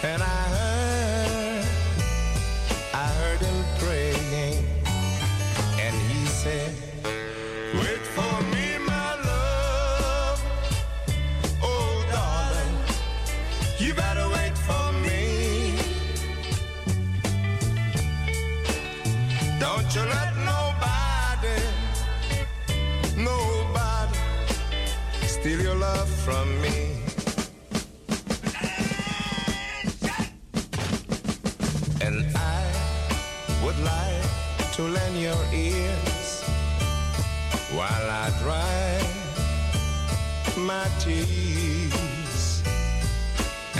And I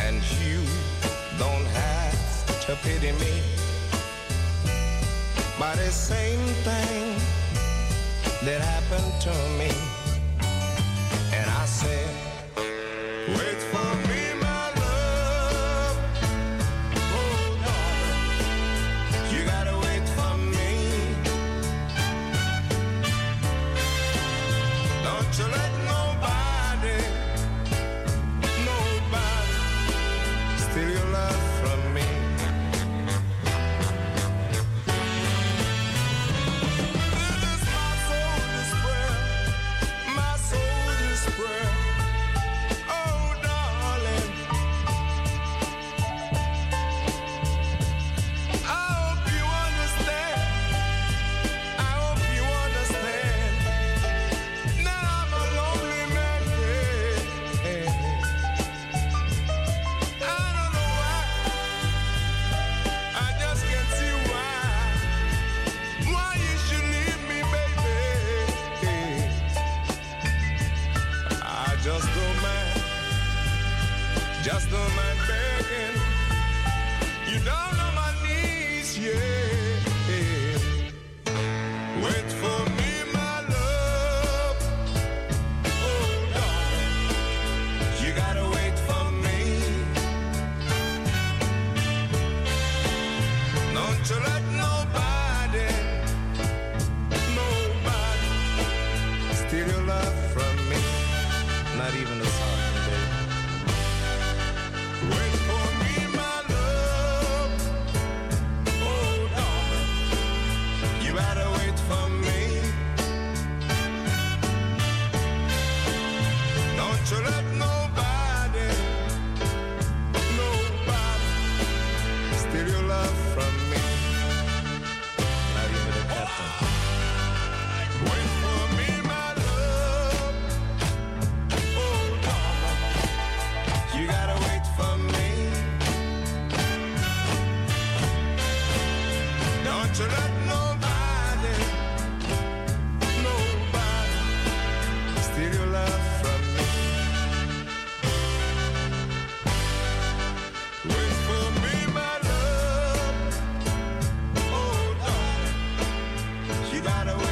And you don't have to pity me by the same thing that happened to me. You gotta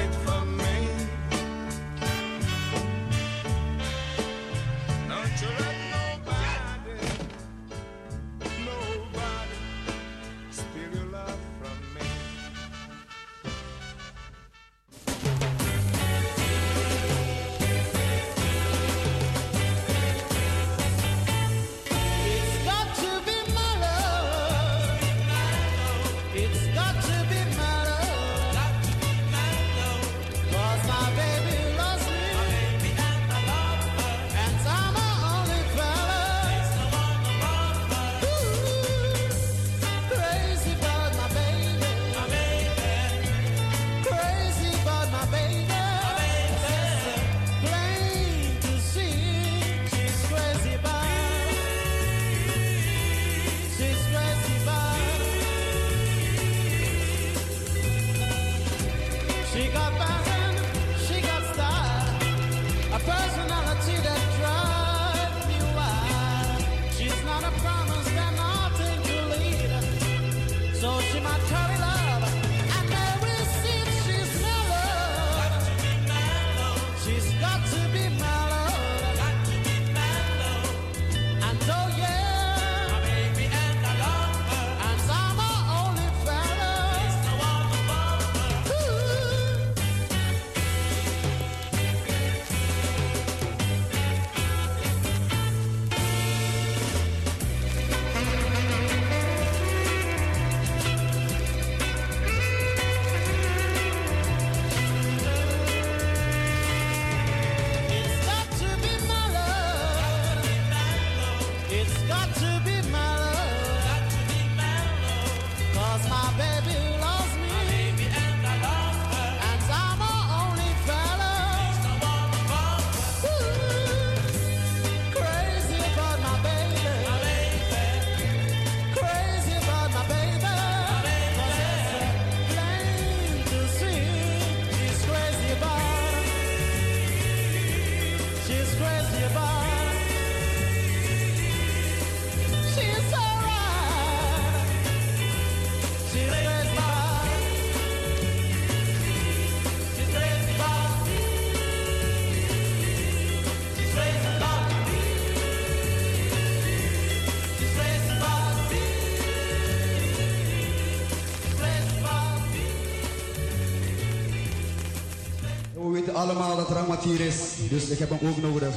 allemaal dat Rahmat hier is, dus ik heb hem ook nodig.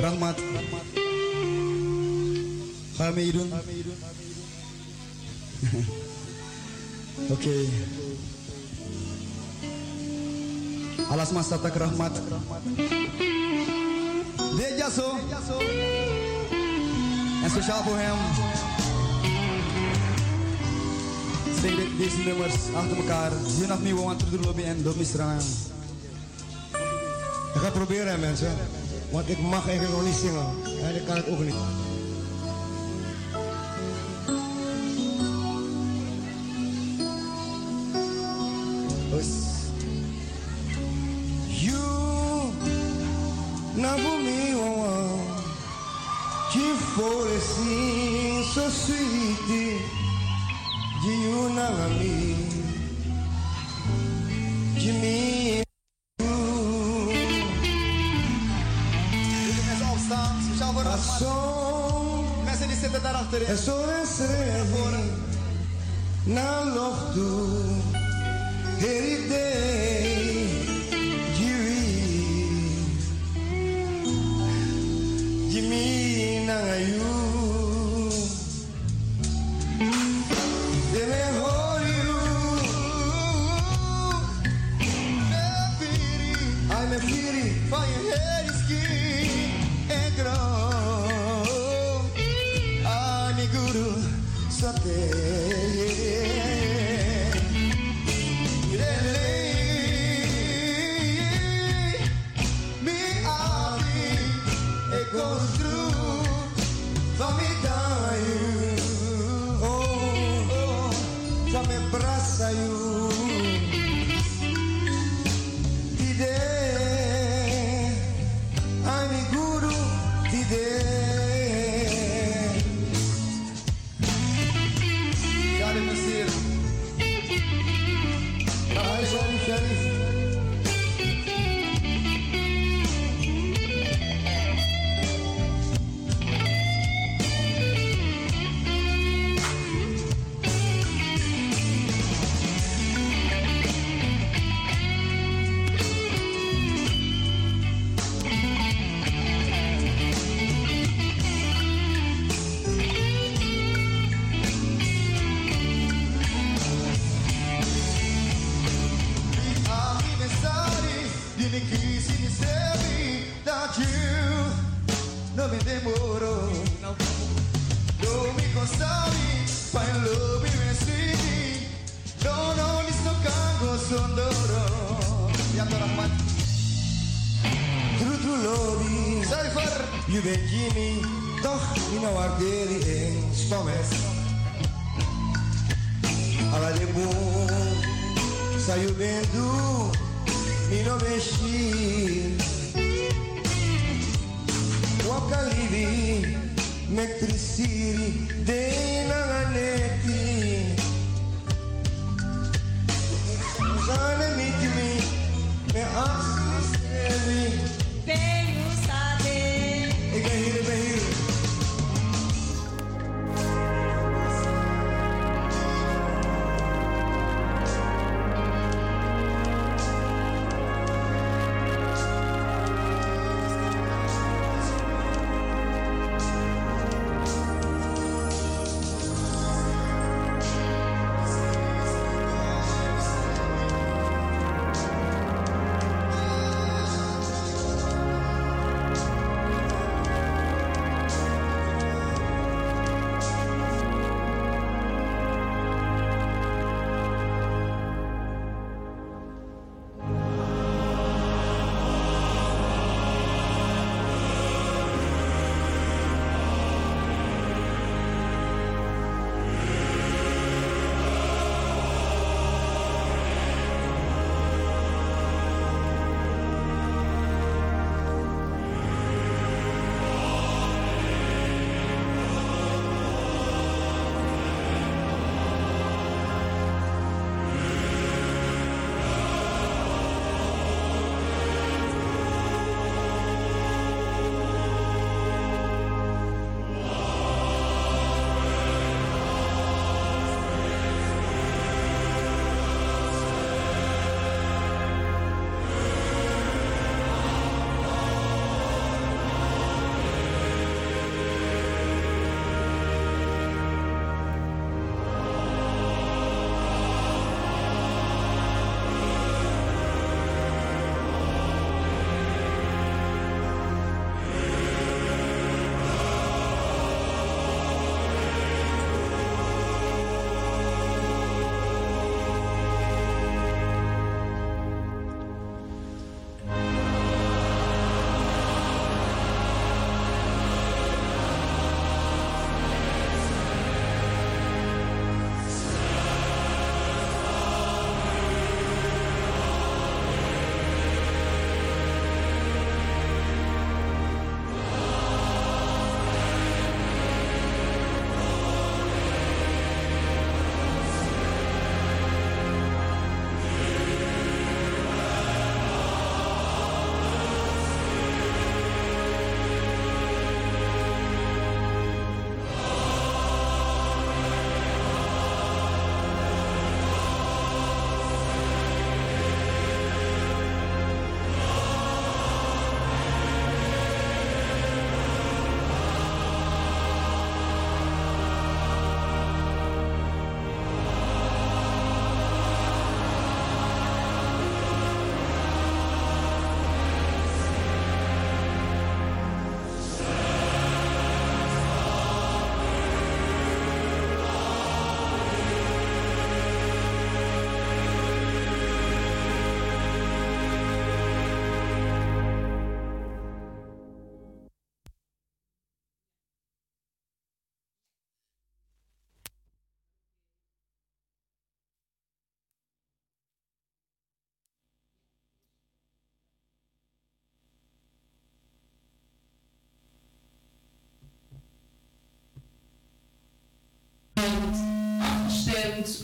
Rahmat, ga je meedoen? Oké. Alas mas Rahmat. Dit Jasso. En speciaal voor hem. Zing deze nummers achter elkaar. Hier nog nieuwe want terug lobby en door misraan. Proberen, hè, mensen. Want ik mag eigenlijk nog niet zingen. En ik kan het ook niet. You, na bumi wawa, for assim, so sweet, de you na zon. Mensen die zitten daarachter. En zo is regen. Na lochtu. Heridee.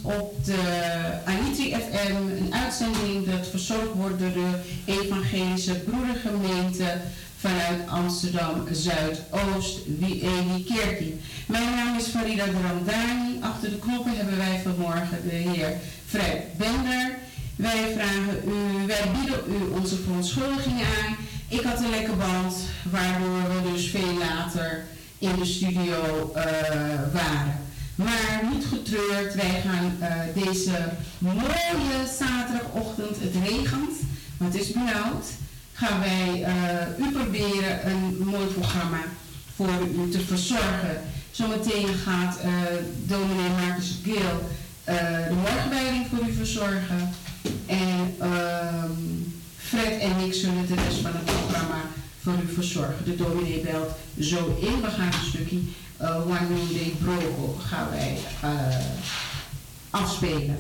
Op de Anitri FM, een uitzending dat verzorgd wordt door de Evangelische Broedergemeente vanuit Amsterdam Zuidoost, Wiekerkie. Mijn naam is Farida Ramdani. Achter de knoppen hebben wij vanmorgen de heer Fred Bender. Wij vragen u, wij bieden u onze verontschuldiging aan. Ik had een lekker band, waardoor we dus veel later in de studio eh, waren. Maar niet getreurd, wij gaan eh, deze mooie zaterdagochtend, het regent, maar het is benauwd, gaan wij eh, u proberen een mooi programma voor u te verzorgen. Zometeen gaat uh, dominee Marcus Geel de morgenwijding voor u verzorgen. En ehm, Fred en ik zullen de rest van het programma voor u verzorgen. De dominee belt zo in. We gaan een stukje One Day Brogo gaan wij uh, afspelen.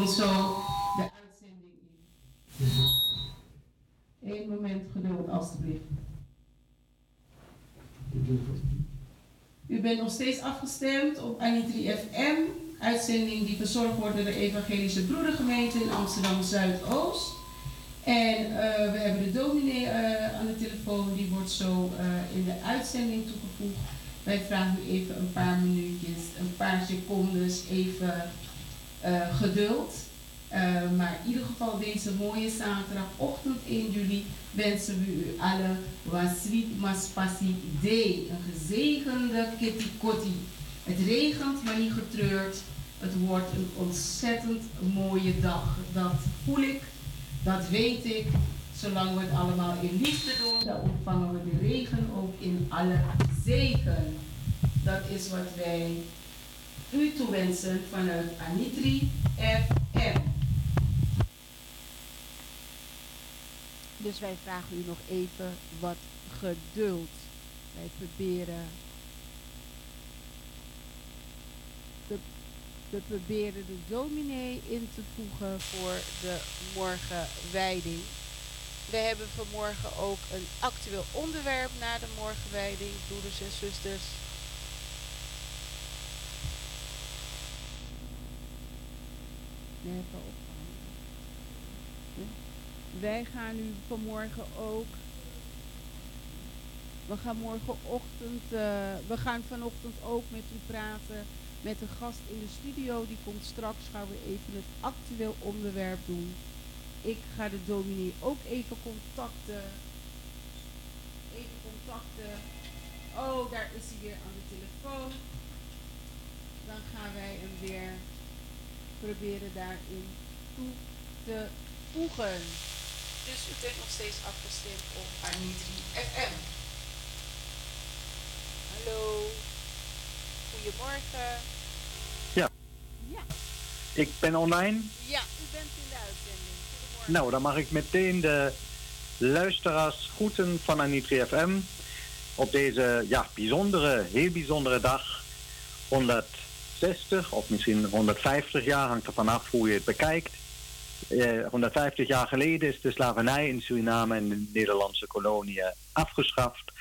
Komt zo de uitzending in. Eén moment geduld, alstublieft. U bent nog steeds afgestemd op Anitri FM, uitzending die verzorgd wordt door de Evangelische Broedergemeente in Amsterdam Zuidoost. En uh, we hebben de dominee uh, aan de telefoon, die wordt zo uh, in de uitzending toegevoegd. Wij vragen u even een paar minuutjes, een paar secondes, even uh, geduld. Uh, maar in ieder geval deze mooie zaterdagochtend 1 juli wensen we u alle waswit maspasi day. Een gezegende kitty kotti. Het regent, maar niet getreurd. Het wordt een ontzettend mooie dag. Dat voel ik, dat weet ik. Zolang we het allemaal in liefde doen, dan ontvangen we de regen ook in alle zegen. Dat is wat wij u toewensen vanuit Anitri FM. Dus wij vragen u nog even wat geduld. Wij proberen we proberen de dominee in te voegen voor de morgenwijding. We hebben vanmorgen ook een actueel onderwerp na de morgenwijding, broeders en zusters. Even Wij gaan nu vanmorgen ook. We gaan morgenochtend, uh, we gaan vanochtend ook met u praten met een gast in de studio. Die komt straks, gaan we even het actueel onderwerp doen. Ik ga de dominee ook even contacten. Even contacten. Oh, daar is hij weer aan de telefoon. Dan gaan wij hem weer proberen daarin toe te voegen. Dus u bent nog steeds afgestemd op Anitri FM. Hallo. Goedemorgen. Ja. Ja. Ik ben online. Ja, u bent in de uitzending. Goedemorgen. Nou, dan mag ik meteen de luisteraars groeten van Anitri FM. Op deze ja, bijzondere, heel bijzondere dag. 160 of misschien 150 jaar, hangt er vanaf hoe je het bekijkt. Eh, 150 jaar geleden is de slavernij in Suriname en de Nederlandse koloniën afgeschaft.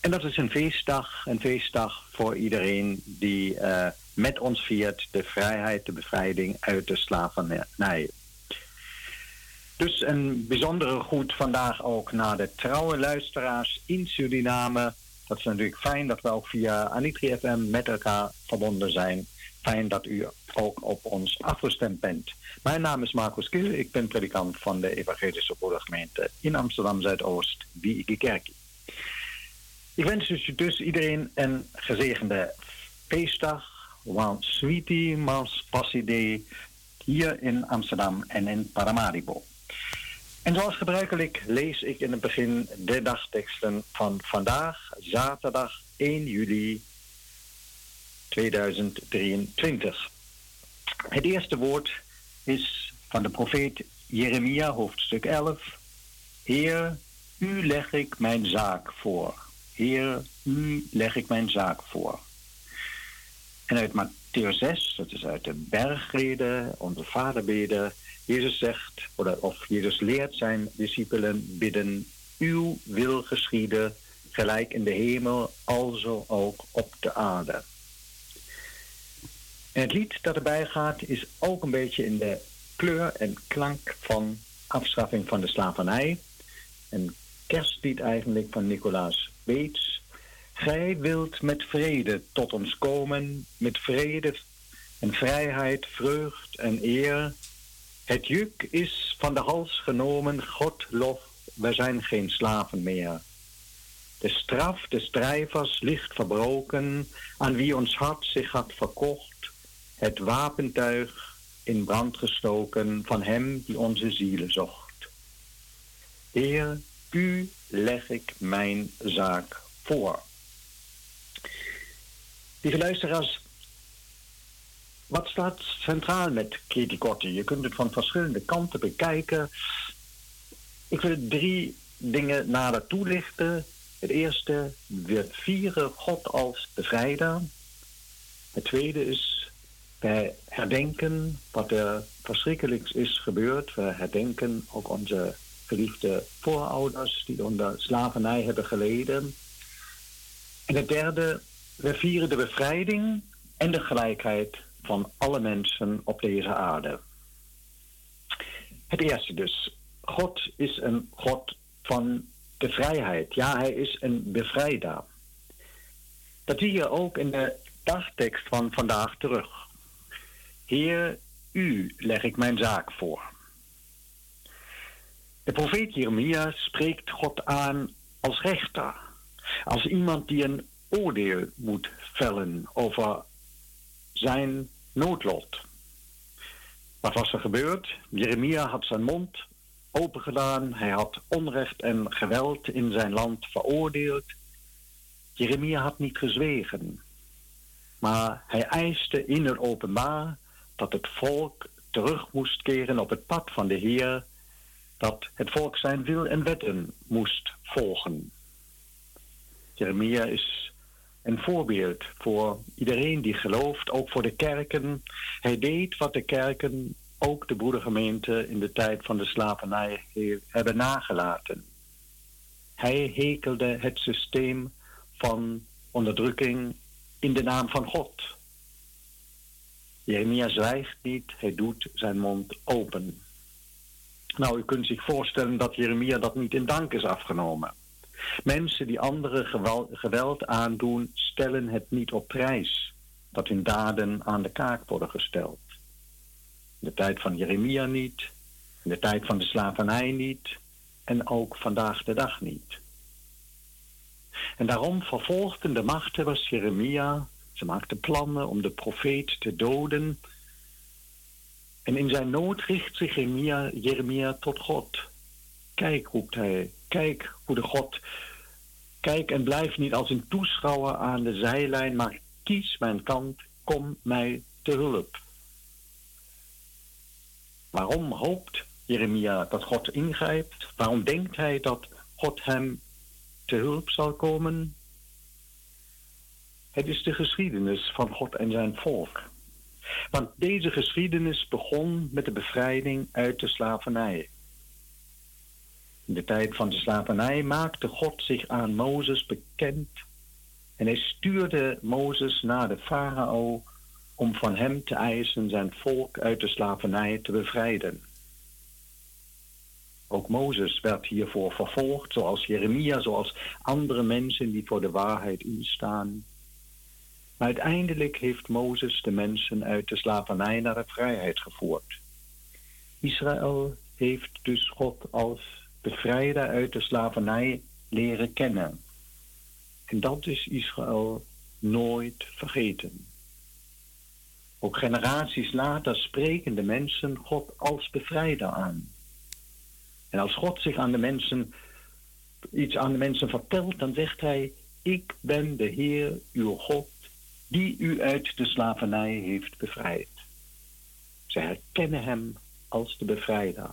En dat is een feestdag, een feestdag voor iedereen die eh, met ons viert de vrijheid, de bevrijding uit de slavernij. Dus een bijzondere groet vandaag ook naar de trouwe luisteraars in Suriname. Dat is natuurlijk fijn dat we ook via Anitri FM met elkaar verbonden zijn. Fijn dat u ook op ons afgestemd bent. Mijn naam is Marcus Kiel, ik ben predikant van de Evangelische Broedergemeente in Amsterdam Zuidoost, Kerkie. Ik wens dus, dus iedereen een gezegende feestdag, want Sweetie Mas Passidee hier in Amsterdam en in Paramaribo. En zoals gebruikelijk lees ik in het begin de dagteksten van vandaag, zaterdag 1 juli 2023. Het eerste woord is van de profeet Jeremia, hoofdstuk 11. Heer, u leg ik mijn zaak voor. Heer, u leg ik mijn zaak voor. En uit Matthäus 6, dat is uit de bergreden, onze vaderbeden, Jezus zegt, of Jezus leert zijn discipelen bidden, uw wil geschieden, gelijk in de hemel, alzo ook op de aarde. En het lied dat erbij gaat is ook een beetje in de kleur en klank van afschaffing van de slavernij. Een kerstlied eigenlijk van Nicolaas Beets. Gij wilt met vrede tot ons komen, met vrede en vrijheid, vreugd en eer. Het juk is van de hals genomen, God lof, wij zijn geen slaven meer. De straf des drijvers ligt verbroken, aan wie ons hart zich had verkocht, het wapentuig in brand gestoken van hem die onze zielen zocht. Heer, u leg ik mijn zaak voor. Lieve luisteraars, wat staat centraal met Kotti? Je kunt het van verschillende kanten bekijken. Ik wil drie dingen nader toelichten. Het eerste, we vieren God als bevrijder. Het tweede is, wij herdenken wat er verschrikkelijks is gebeurd. We herdenken ook onze geliefde voorouders die onder slavernij hebben geleden. En het derde, we vieren de bevrijding en de gelijkheid van alle mensen op deze aarde. Het eerste dus. God is een God van de vrijheid. Ja, hij is een bevrijder. Dat zie je ook in de dagtekst van vandaag terug. Heer, u leg ik mijn zaak voor. De profeet Jeremia spreekt God aan als rechter. Als iemand die een oordeel moet vellen over zijn noodlot. Wat was er gebeurd? Jeremia had zijn mond opengedaan. Hij had onrecht en geweld in zijn land veroordeeld. Jeremia had niet gezwegen. Maar hij eiste in het openbaar dat het volk terug moest keren op het pad van de Heer, dat het volk zijn wil en wetten moest volgen. Jeremia is een voorbeeld voor iedereen die gelooft, ook voor de kerken. Hij deed wat de kerken, ook de broedergemeente in de tijd van de slavernij, hebben nagelaten. Hij hekelde het systeem van onderdrukking in de naam van God. Jeremia zwijgt niet, hij doet zijn mond open. Nou, u kunt zich voorstellen dat Jeremia dat niet in dank is afgenomen. Mensen die anderen geweld aandoen, stellen het niet op prijs dat hun daden aan de kaak worden gesteld. In de tijd van Jeremia niet, in de tijd van de slavernij niet en ook vandaag de dag niet. En daarom vervolgden de machthebbers Jeremia, ze maakten plannen om de profeet te doden. En in zijn nood richt zich Jeremia, Jeremia tot God. Kijk, roept hij, kijk hoe de God. Kijk en blijf niet als een toeschouwer aan de zijlijn, maar kies mijn kant, kom mij te hulp. Waarom hoopt Jeremia dat God ingrijpt? Waarom denkt hij dat God hem te hulp zal komen? Het is de geschiedenis van God en zijn volk. Want deze geschiedenis begon met de bevrijding uit de slavernij. In de tijd van de slavernij maakte God zich aan Mozes bekend en hij stuurde Mozes naar de farao om van hem te eisen zijn volk uit de slavernij te bevrijden. Ook Mozes werd hiervoor vervolgd, zoals Jeremia, zoals andere mensen die voor de waarheid instaan. Maar uiteindelijk heeft Mozes de mensen uit de slavernij naar de vrijheid gevoerd. Israël heeft dus God als bevrijder uit de slavernij leren kennen. En dat is Israël nooit vergeten. Ook generaties later spreken de mensen God als bevrijder aan. En als God zich aan de mensen iets aan de mensen vertelt, dan zegt hij: Ik ben de Heer, uw God, die u uit de slavernij heeft bevrijd. Ze herkennen hem als de bevrijder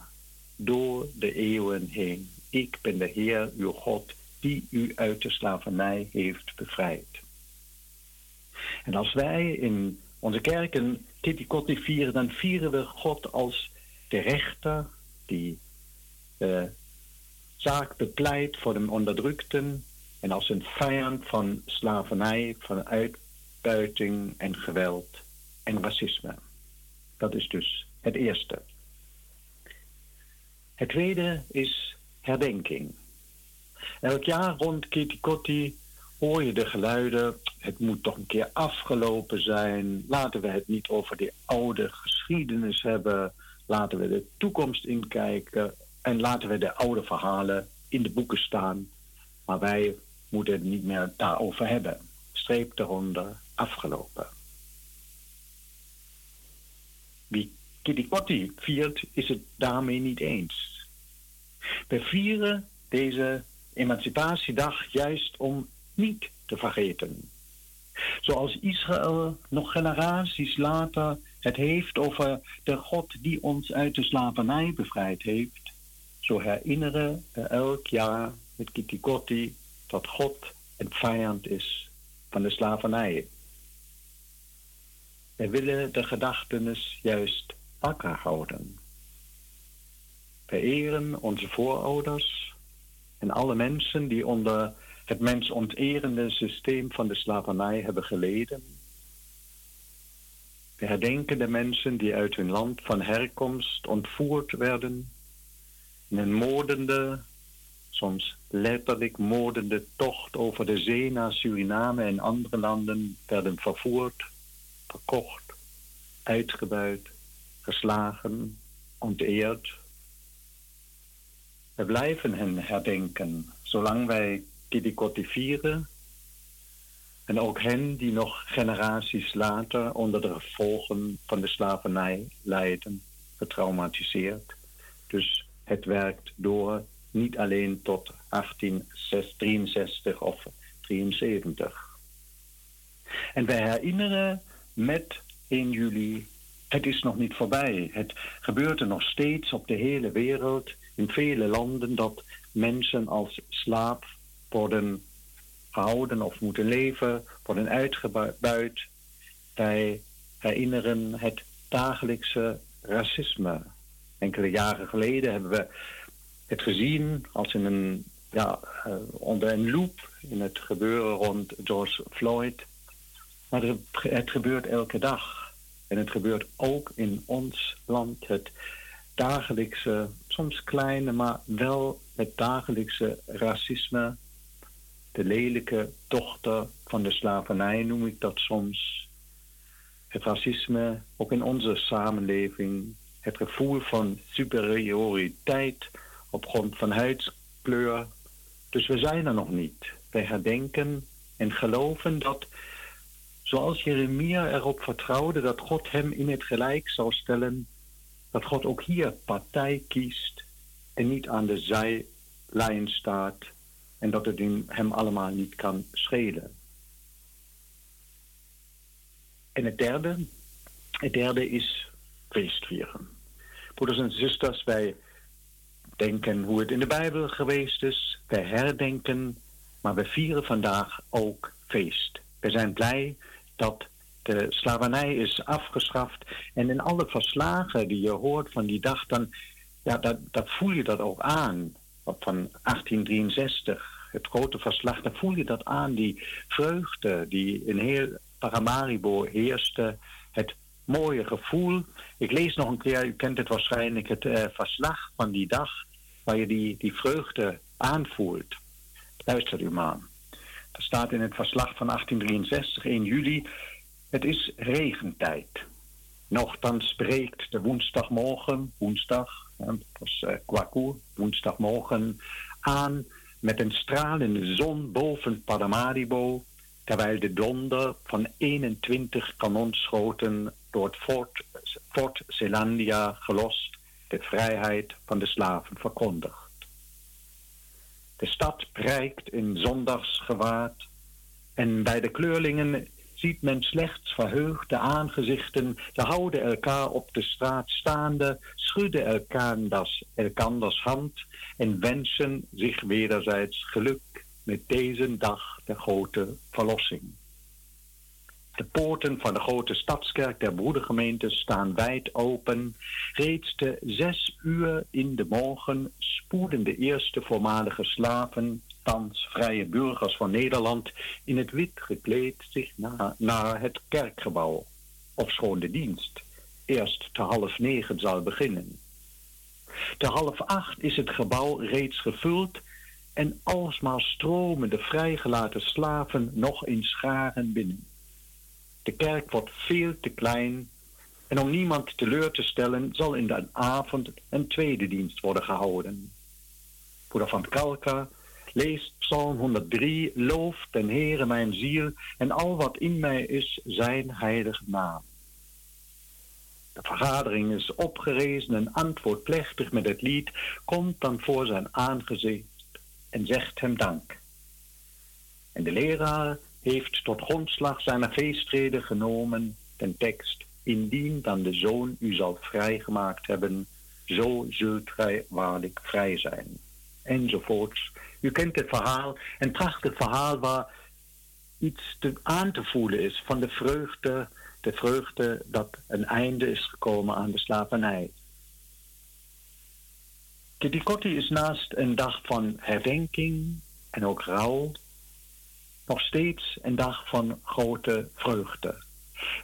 door de eeuwen heen. Ik ben de Heer, uw God, die u uit de slavernij heeft bevrijd. En als wij in onze kerken Kitty vieren, dan vieren we God als de rechter die de zaak bepleit voor de onderdrukten en als een vijand van slavernij, van uitbuiting en geweld en racisme. Dat is dus het eerste. Het tweede is herdenking. Elk jaar rond Kitikoti hoor je de geluiden. Het moet toch een keer afgelopen zijn. Laten we het niet over de oude geschiedenis hebben. Laten we de toekomst inkijken. En laten we de oude verhalen in de boeken staan. Maar wij moeten het niet meer daarover hebben. Streep eronder, afgelopen. Wie Kitikoti viert, is het daarmee niet eens. We vieren deze Emancipatiedag juist om niet te vergeten. Zoals Israël nog generaties later het heeft over de God die ons uit de slavernij bevrijd heeft, zo herinneren we elk jaar met Kitikoti dat God een vijand is van de slavernij. Wij willen de gedachtenis juist wakker houden. We eren onze voorouders en alle mensen die onder het mensonterende systeem van de slavernij hebben geleden. We herdenken de mensen die uit hun land van herkomst ontvoerd werden, in een moordende, soms letterlijk moordende tocht over de zee naar Suriname en andere landen werden vervoerd, verkocht, uitgebuit, geslagen, onteerd. We blijven hen herdenken zolang wij Kidikoti vieren. En ook hen die nog generaties later onder de gevolgen van de slavernij lijden, getraumatiseerd. Dus het werkt door niet alleen tot 1863 of 73. En wij herinneren met 1 juli, het is nog niet voorbij. Het gebeurt er nog steeds op de hele wereld, in vele landen, dat mensen als slaaf worden gehouden of moeten leven, worden uitgebuit. Wij herinneren het dagelijkse racisme. Enkele jaren geleden hebben we het gezien als in een, ja, uh, onder een loop in het gebeuren rond George Floyd. Maar het gebeurt elke dag. En het gebeurt ook in ons land. Het dagelijkse, soms kleine, maar wel het dagelijkse racisme de lelijke dochter van de slavernij noem ik dat soms. Het racisme, ook in onze samenleving, het gevoel van superioriteit op grond van huidskleur. Dus we zijn er nog niet. Wij herdenken en geloven dat, zoals Jeremia erop vertrouwde dat God hem in het gelijk zou stellen, dat God ook hier partij kiest en niet aan de zijlijn staat en dat het hem allemaal niet kan schelen. En het derde, het derde is feestvieren. Broeders en zusters, wij denken hoe het in de Bijbel geweest is. Wij herdenken, maar we vieren vandaag ook feest. We zijn blij dat de slavernij is afgeschaft. En in alle verslagen die je hoort van die dag, dan ja, dat, voel je dat ook aan. Van 1863, het grote verslag, dan voel je dat aan. Die vreugde die in heel Paramaribo heerste. Het mooie gevoel. Ik lees nog een keer, u kent het waarschijnlijk, het uh, verslag van die dag. Waar je die, die vreugde aanvoelt. Luister u maar. Staat in het verslag van 1863, 1 juli. Het is regentijd. Nochtans spreekt de woensdagmorgen, woensdag, het was uh, Kwaku, woensdagmorgen, aan met een stralende zon boven Paramaribo, terwijl de donder van 21 kanonschoten door het fort, fort Zeelandia gelost de vrijheid van de slaven verkondigt. De stad prijkt in zondagsgewaad en bij de kleurlingen ziet men slechts verheugde aangezichten. Ze houden elkaar op de straat staande, schudden elkanders, elkanders hand en wensen zich wederzijds geluk met deze dag de grote verlossing. De poorten van de grote stadskerk der broedergemeente staan wijd open. Reeds te zes uur in de morgen spoeden de eerste voormalige slaven thans vrije burgers van Nederland in het wit gekleed zich naar, naar het kerkgebouw, ofschoon de dienst eerst te half negen zal beginnen. Te half acht is het gebouw reeds gevuld en alsmaar stromen de vrijgelaten slaven nog in scharen binnen. De kerk wordt veel te klein en om niemand teleur te stellen zal in de avond een tweede dienst worden gehouden. Poeder van Kalka Lees Psalm 103, loof ten Heere mijn ziel en al wat in mij is zijn heilige naam. De vergadering is opgerezen en antwoordt plechtig met het lied, komt dan voor zijn aangezicht en zegt hem dank. En de leraar heeft tot grondslag zijn feestreden genomen ten tekst, indien dan de Zoon u zal vrijgemaakt hebben, zo zult gij waarlijk vrij zijn. Enzovoorts u kent het verhaal, een prachtig verhaal waar iets te, aan te voelen is van de vreugde, de vreugde dat een einde is gekomen aan de slavernij. Kitikotti is naast een dag van herdenking en ook rouw nog steeds een dag van grote vreugde.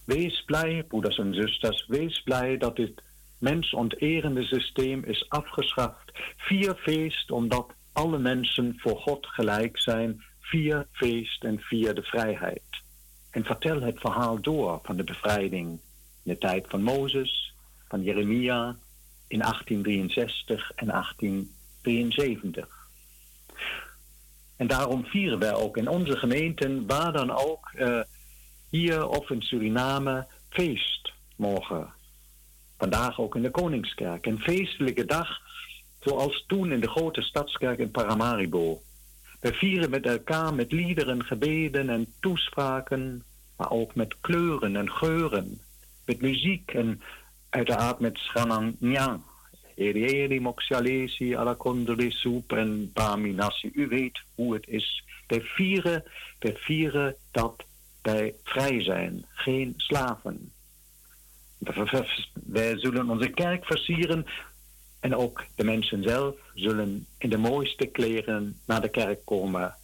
Wees blij, broeders en zusters, wees blij dat dit mensonterende systeem is afgeschaft. Vier feest omdat alle mensen voor God gelijk zijn, vier feest en vier de vrijheid. En vertel het verhaal door van de bevrijding in de tijd van Mozes, van Jeremia in 1863 en 1873. En daarom vieren wij ook in onze gemeenten, waar dan ook, uh, hier of in Suriname, feest morgen. Vandaag ook in de Koningskerk. Een feestelijke dag zoals toen in de grote stadskerk in Paramaribo. We vieren met elkaar met liederen, gebeden en toespraken, maar ook met kleuren en geuren, met muziek en uiteraard met Schranang Nyang. Eri moxialesi, alakondoli soep en baminasi. U weet hoe het is. Wij vieren, wij vieren dat wij vrij zijn, geen slaven. Wij zullen onze kerk versieren en ook de mensen zelf zullen in de mooiste kleren naar de kerk komen.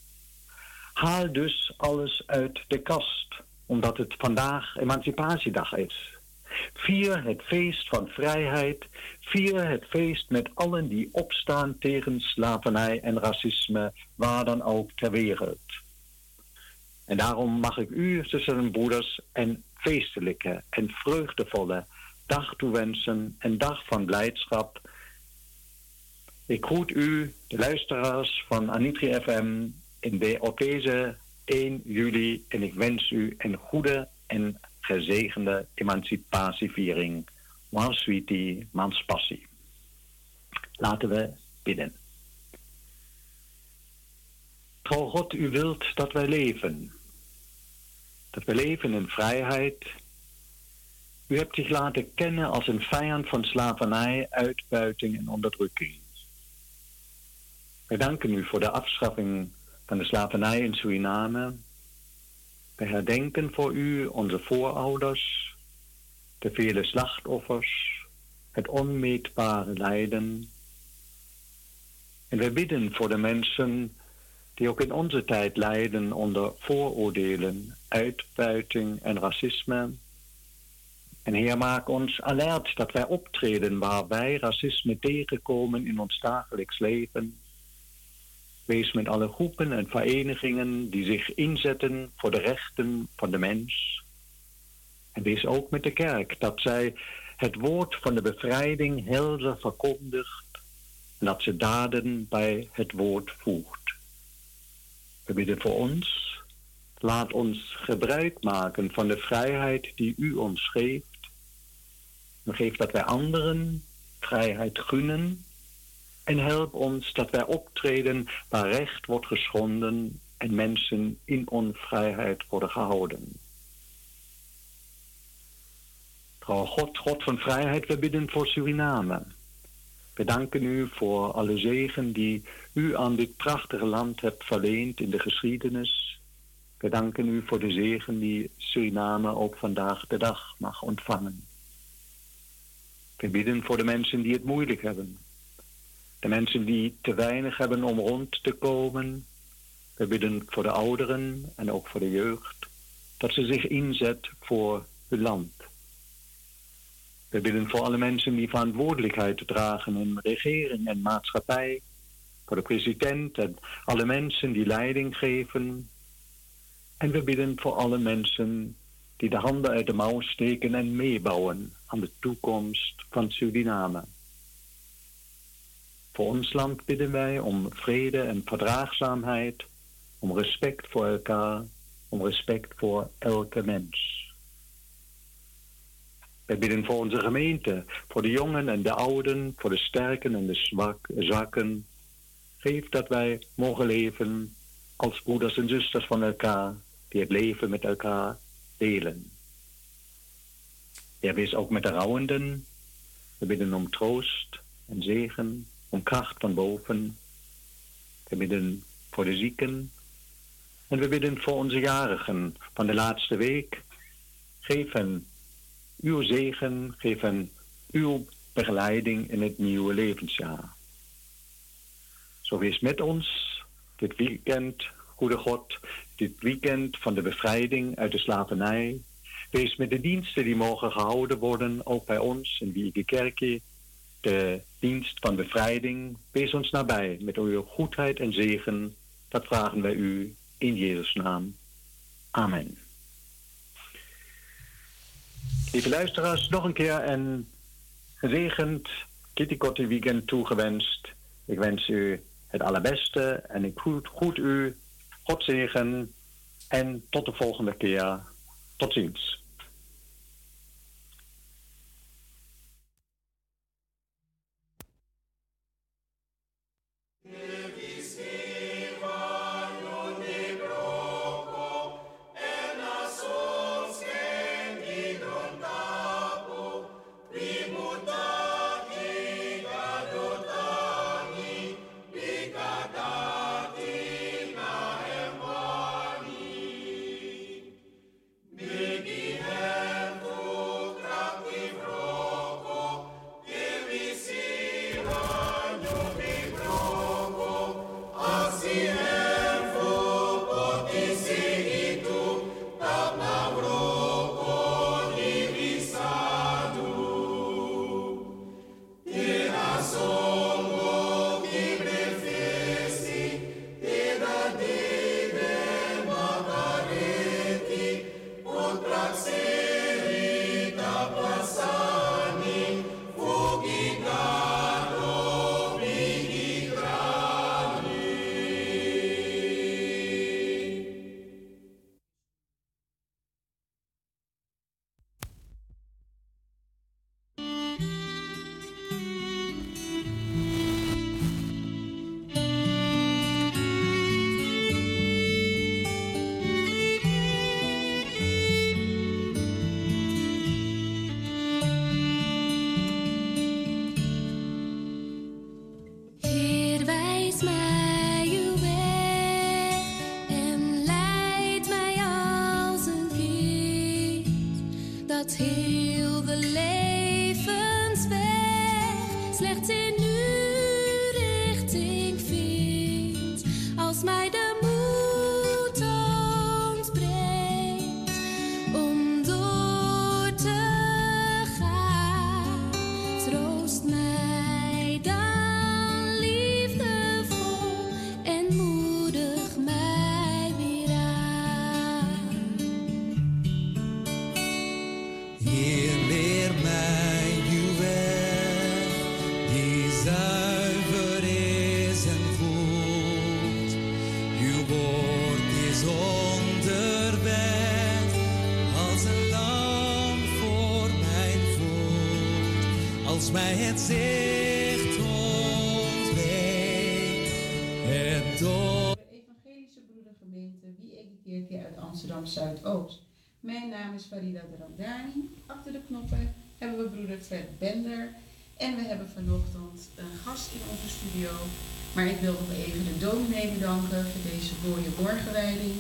Haal dus alles uit de kast, omdat het vandaag Emancipatiedag is. Vier het feest van vrijheid. Vier het feest met allen die opstaan tegen slavernij en racisme, waar dan ook ter wereld. En daarom mag ik u, zussen en broeders, een feestelijke en vreugdevolle dag toewensen, een dag van blijdschap ik groet u, de luisteraars van Anitri FM, in de, op deze 1 juli en ik wens u een goede en gezegende emancipatieviering. Sweetie, Mans Passie. Laten we bidden. Trouw God, u wilt dat wij leven. Dat wij leven in vrijheid. U hebt zich laten kennen als een vijand van slavernij, uitbuiting en onderdrukking. Wij danken u voor de afschaffing van de slavernij in Suriname. We herdenken voor u onze voorouders, de vele slachtoffers, het onmeetbare lijden. En we bidden voor de mensen die ook in onze tijd lijden onder vooroordelen, uitbuiting en racisme. En Heer, maak ons alert dat wij optreden waar wij racisme tegenkomen in ons dagelijks leven. Wees met alle groepen en verenigingen die zich inzetten voor de rechten van de mens. En wees ook met de kerk dat zij het woord van de bevrijding helder verkondigt en dat ze daden bij het woord voegt. We bidden voor ons. Laat ons gebruik maken van de vrijheid die u ons geeft. Geef dat wij anderen vrijheid gunnen. En help ons dat wij optreden waar recht wordt geschonden en mensen in onvrijheid worden gehouden. Trouw God, God van vrijheid, we bidden voor Suriname. We danken u voor alle zegen die u aan dit prachtige land hebt verleend in de geschiedenis. We danken u voor de zegen die Suriname ook vandaag de dag mag ontvangen. We bidden voor de mensen die het moeilijk hebben. De mensen die te weinig hebben om rond te komen. We bidden voor de ouderen en ook voor de jeugd. Dat ze zich inzet voor hun land. We bidden voor alle mensen die verantwoordelijkheid dragen in regering en maatschappij. Voor de president en alle mensen die leiding geven. En we bidden voor alle mensen die de handen uit de mouw steken en meebouwen aan de toekomst van Suriname. Voor ons land bidden wij om vrede en verdraagzaamheid, om respect voor elkaar, om respect voor elke mens. Wij bidden voor onze gemeente, voor de jongen en de ouden, voor de sterken en de zwak, zwakken. Geef dat wij mogen leven als broeders en zusters van elkaar, die het leven met elkaar delen. Ja, wees ook met de rouwenden. We bidden om troost en zegen, om kracht van boven. We bidden voor de zieken. En we bidden voor onze jarigen van de laatste week. Geef hen uw zegen, geef hen uw begeleiding in het nieuwe levensjaar. Zo wees met ons dit weekend, goede God, dit weekend van de bevrijding uit de slavernij. Wees met de diensten die mogen gehouden worden, ook bij ons in Wiege Kerkje, de dienst van bevrijding. Wees ons nabij met uw goedheid en zegen. Dat vragen wij u in Jezus' naam. Amen. Lieve luisteraars, nog een keer een gezegend Kitty Kotti weekend toegewenst. Ik wens u het allerbeste en ik groet, groet u. God zegen en tot de volgende keer. Tot ziens. Zicht. Het. Evangelische Broedergemeente Wie uit Amsterdam Zuidoost. Mijn naam is Farida Ramdani. Achter de knoppen hebben we broeder Fred Bender. En we hebben vanochtend een gast in onze studio. Maar ik wil nog even de dominee bedanken voor deze mooie morgenwijding.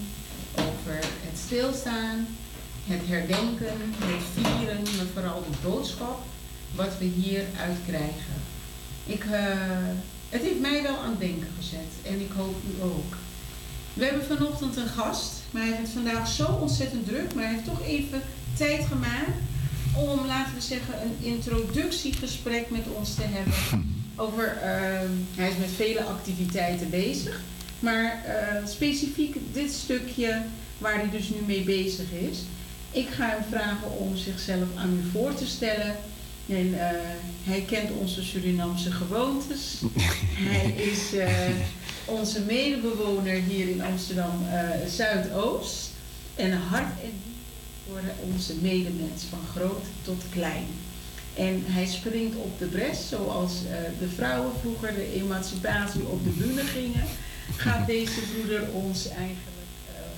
Over het stilstaan, het herdenken, het vieren, maar vooral de boodschap wat we hieruit krijgen. Ik, eh, het heeft mij wel aan het denken gezet en ik hoop u ook. We hebben vanochtend een gast, maar hij heeft het vandaag zo ontzettend druk, maar hij heeft toch even tijd gemaakt om, laten we zeggen, een introductiegesprek met ons te hebben. Over, ehm, hij is met vele activiteiten bezig, maar eh, specifiek dit stukje waar hij dus nu mee bezig is. Ik ga hem vragen om zichzelf aan u voor te stellen. En eh, hij kent onze Surinamse gewoontes. hij is eh, onze medebewoner hier in Amsterdam eh, Zuidoost. En hart en voor onze medemens, van groot tot klein. En hij springt op de bres, zoals de vrouwen vroeger de emancipatie op de bühne gingen. Gaat deze broeder ons eigenlijk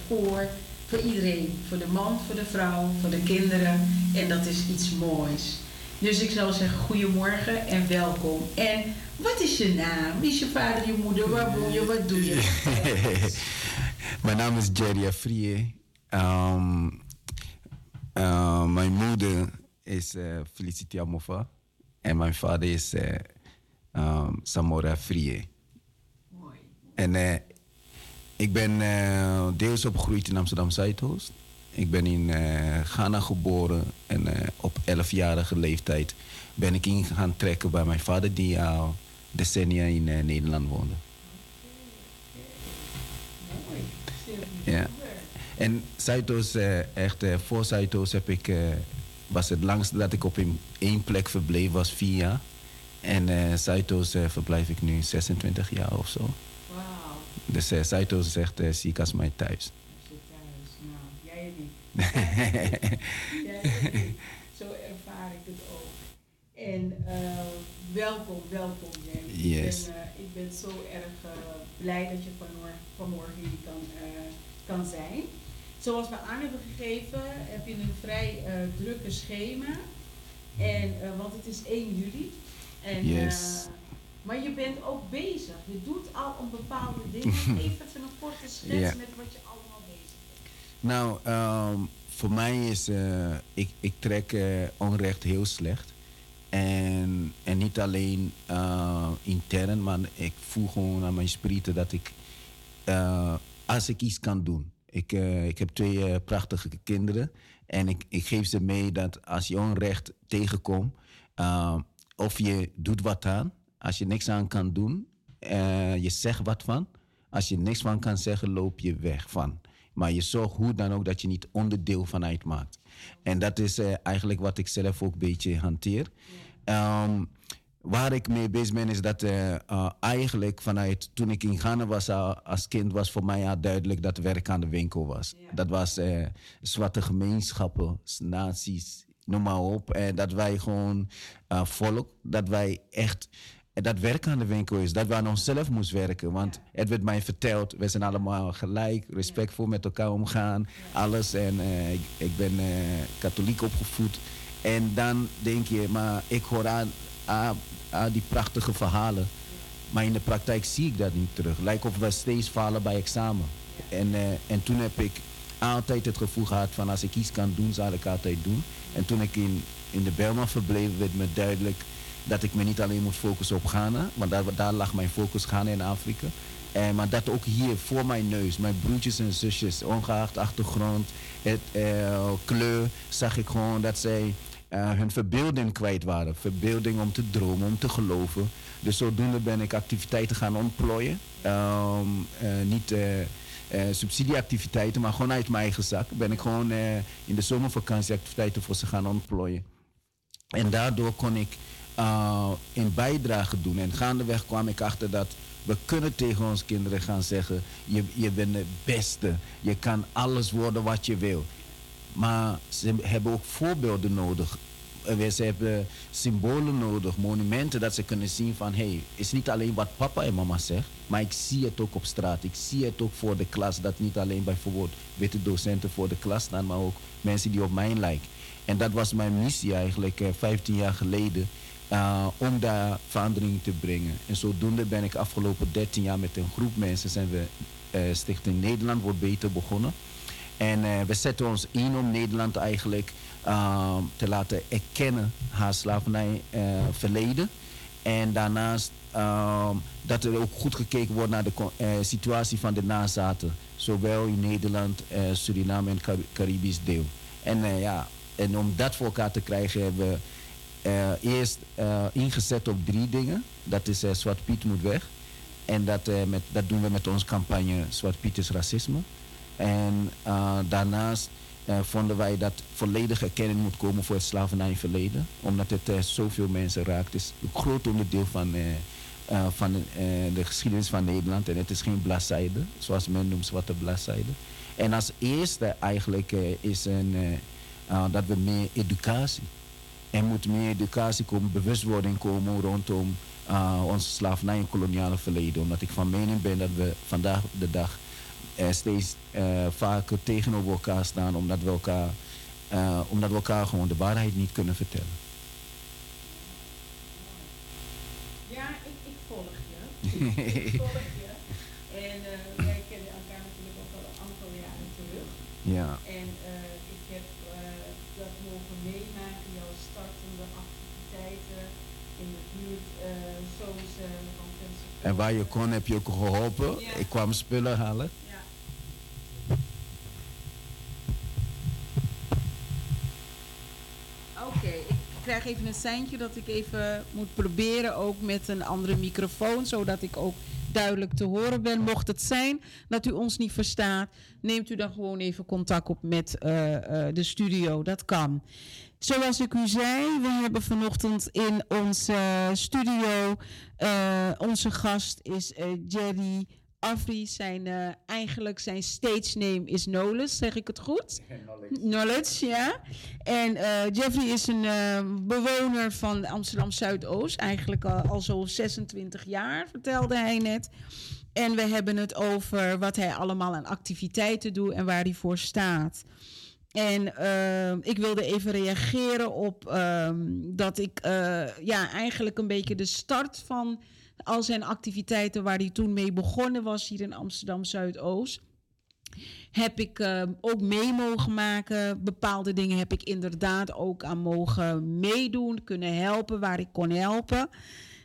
voor, voor iedereen. Voor de man, voor de vrouw, voor de kinderen. En dat is iets moois. Dus ik zou zeggen, goedemorgen en welkom. En wat is je naam? Wie is je vader, je moeder? Waar woon je? Wat doe je? Mijn naam is Jerry Afrie. Ehm, eh, mijn moeder is eh Felicity Amofa. En mijn vader is ehm, Samora Frie. Mooi. En eh, ik ben deels opgegroeid in Amsterdam Zuidoost. Ik ben in eh, Ghana geboren en eh, op 11-jarige leeftijd ben ik in gaan trekken bij mijn vader, die al decennia in eh, Nederland woonde. Ja. En Zuidoost, echt voor Zuidoost heb ik, was het langste dat ik op een, één plek verbleef, was vier jaar. En eh Zuidoost verblijf ik nu 26 jaar of zo. Dus eh Zuidoost is echt ziek als mijn thuis. Niet. Zo ervaar ik het ook. En eh, welkom, welkom Jerry. Yes. Ik, ben, eh, ik ben zo erg eh, blij dat je vanmorgen, vanmorgen hier kan, kan zijn. Zoals we aan hebben gegeven, heb je een vrij drukke schema. En, want het is 1 juli. En, Yes. maar je bent ook bezig. Je doet al een bepaalde dingen. Even een korte schets Ja. met wat je bent. Nou, ehm, voor mij is, eh, ik, ik trek eh, onrecht heel slecht. En, en niet alleen eh, intern, maar ik voel gewoon aan mijn sprieten dat ik, als ik iets kan doen. Ik, ik heb twee prachtige kinderen. En ik, ik geef ze mee dat als je onrecht tegenkomt, of je doet wat aan. Als je niks aan kan doen, je zegt wat van. Als je niks van kan zeggen, loop je weg van. Maar je zorgt hoe dan ook dat je niet onderdeel van uitmaakt. En dat is eh, eigenlijk wat ik zelf ook een beetje hanteer. Ehm, waar ik mee bezig ben is dat eh, eh, eigenlijk vanuit toen ik in Ghana was al- als kind was voor mij al duidelijk dat werk aan de winkel was. Dat was zwarte gemeenschappen, naties, noem maar op. En dat wij gewoon volk, dat wij echt en dat werk aan de winkel is. Dat we aan onszelf moesten werken. Want het werd mij verteld, we zijn allemaal gelijk, respectvol met elkaar omgaan, alles. En eh, ik, ik ben eh, katholiek opgevoed. En dan denk je, maar ik hoor aan, aan, aan die prachtige verhalen. Maar in de praktijk zie ik dat niet terug. Lijkt of we steeds falen bij examen. En, eh, en toen heb ik altijd het gevoel gehad van als ik iets kan doen, zal ik altijd doen. En toen ik in, in de Belma verbleef, werd me duidelijk dat ik me niet alleen moet focussen op Ghana, want daar, daar lag mijn focus Ghana in Afrika. Eh, maar dat ook hier voor mijn neus, mijn broertjes en zusjes, ongeacht achtergrond, het, eh, kleur, zag ik gewoon dat zij eh, hun verbeelding kwijt waren. Verbeelding om te dromen, om te geloven. Dus zodoende ben ik activiteiten gaan ontplooien. Ehm, eh, niet subsidieactiviteiten, maar gewoon uit mijn eigen zak. Ben ik gewoon in de zomervakantie activiteiten voor ze gaan ontplooien. En daardoor kon ik uh, een bijdrage doen. En gaandeweg kwam ik achter dat we kunnen tegen onze kinderen gaan zeggen... Je, je bent de beste, je kan alles worden wat je wil. Maar ze hebben ook voorbeelden nodig. eh, ze hebben symbolen nodig, monumenten, dat ze kunnen zien van hé, hey, is niet alleen wat papa en mama zegt, maar ik zie het ook op straat. Ik zie het ook voor de klas, dat niet alleen bijvoorbeeld witte docenten voor de klas staan, maar ook mensen die op mij lijken. En dat was mijn missie eigenlijk eh, 15 jaar geleden. Eh, om daar verandering te brengen. En zodoende ben ik afgelopen 13 jaar met een groep mensen zijn we eh, Stichting Nederland wordt beter begonnen. En eh, we zetten ons in om Nederland eigenlijk te laten erkennen haar slavernijverleden. en daarnaast eh, dat er ook goed gekeken wordt naar de situatie van de nazaten. Zowel in Nederland, Suriname en Cari- Caribisch deel. En ja, en om dat voor elkaar te krijgen hebben we eh, eerst eh, ingezet op drie dingen. Dat is eh, Zwart Piet moet weg. En dat, met, dat doen we met onze campagne Zwart Piet is racisme. En daarnaast vonden wij dat volledige erkenning moet komen voor het slavernijverleden. Omdat het zoveel mensen raakt. Het is een groot onderdeel van, van de geschiedenis van Nederland. En het is geen bladzijde, zoals men noemt zwarte bladzijde. En als eerste eigenlijk is een, dat we meer educatie. Er moet meer educatie komen, bewustwording komen rondom uh, ons slavernij en koloniale verleden. Omdat ik van mening ben dat we vandaag de dag eh, steeds eh, vaker tegenover elkaar staan, omdat we elkaar, eh, omdat we elkaar gewoon de waarheid niet kunnen vertellen. Ja, ik, ik volg je. ik volg je. En wij kennen elkaar natuurlijk ook al een aantal jaren terug. Ja. En En waar je kon heb je ook geholpen. Ja. Ik kwam spullen halen. Ja. Oké, ik krijg even een seintje dat ik even moet proberen ook met een andere microfoon, zodat ik ook duidelijk te horen ben. Mocht het zijn dat u ons niet verstaat, neemt u dan gewoon even contact op met eh, eh, de studio. Dat kan. Zoals ik u zei, we hebben vanochtend in onze studio eh, onze gast is eh, Jerry Afri. Zijn, eh, eigenlijk zijn stage name is Knowledge, zeg ik het goed? Knowledge, ja. En Jeffrey is een bewoner van Amsterdam Zuidoost, eigenlijk al, al zo 26 jaar, vertelde hij net. En we hebben het over wat hij allemaal aan activiteiten doet en waar hij voor staat. En eh, ik wilde even reageren op ehm, dat ik eh, ja, eigenlijk een beetje de start van al zijn activiteiten waar hij toen mee begonnen was hier in Amsterdam Zuidoost heb ik eh, ook mee mogen maken. Bepaalde dingen heb ik inderdaad ook aan mogen meedoen, kunnen helpen waar ik kon helpen.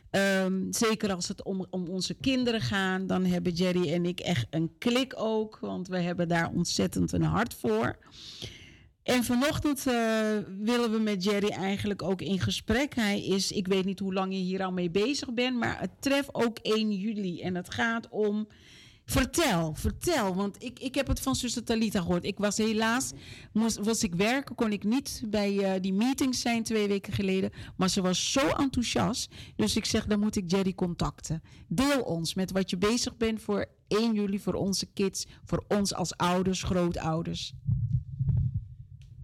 Ehm, zeker als het om, om onze kinderen gaat, dan hebben Jerry en ik echt een klik ook, want we hebben daar ontzettend een hart voor. En vanochtend eh, willen we met Jerry eigenlijk ook in gesprek. Hij is, ik weet niet hoe lang je hier al mee bezig bent, maar het treft ook 1 juli. En het gaat om. Vertel, vertel, want ik, ik heb het van zuster Talita gehoord. Ik was helaas, moest, was ik werken, kon ik niet bij eh, die meetings zijn twee weken geleden. Maar ze was zo enthousiast, dus ik zeg, dan moet ik Jerry contacten. Deel ons met wat je bezig bent voor 1 juli, voor onze kids, voor ons als ouders, grootouders.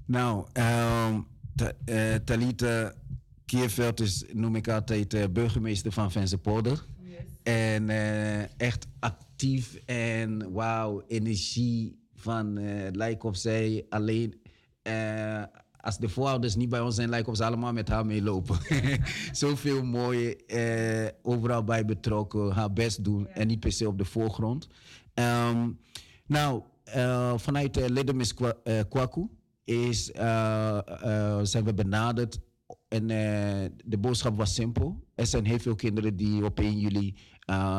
Nou, eh, Talita Keerveld is, noem ik altijd, eh, burgemeester van Vensterpolder. En eh, echt actief en wauw, energie van, lijkt of zij alleen, als de voorouders niet bij ons zijn, lijkt of ze allemaal met haar meelopen. Zoveel mooie, eh, overal bij betrokken, haar best doen en niet per se op de voorgrond. Ehm, nou, vanuit uh, Ledemis Kwa- Kwaku is, eh, eh, zijn we benaderd en eh, de boodschap was simpel. Er zijn heel veel kinderen die op 1 juli,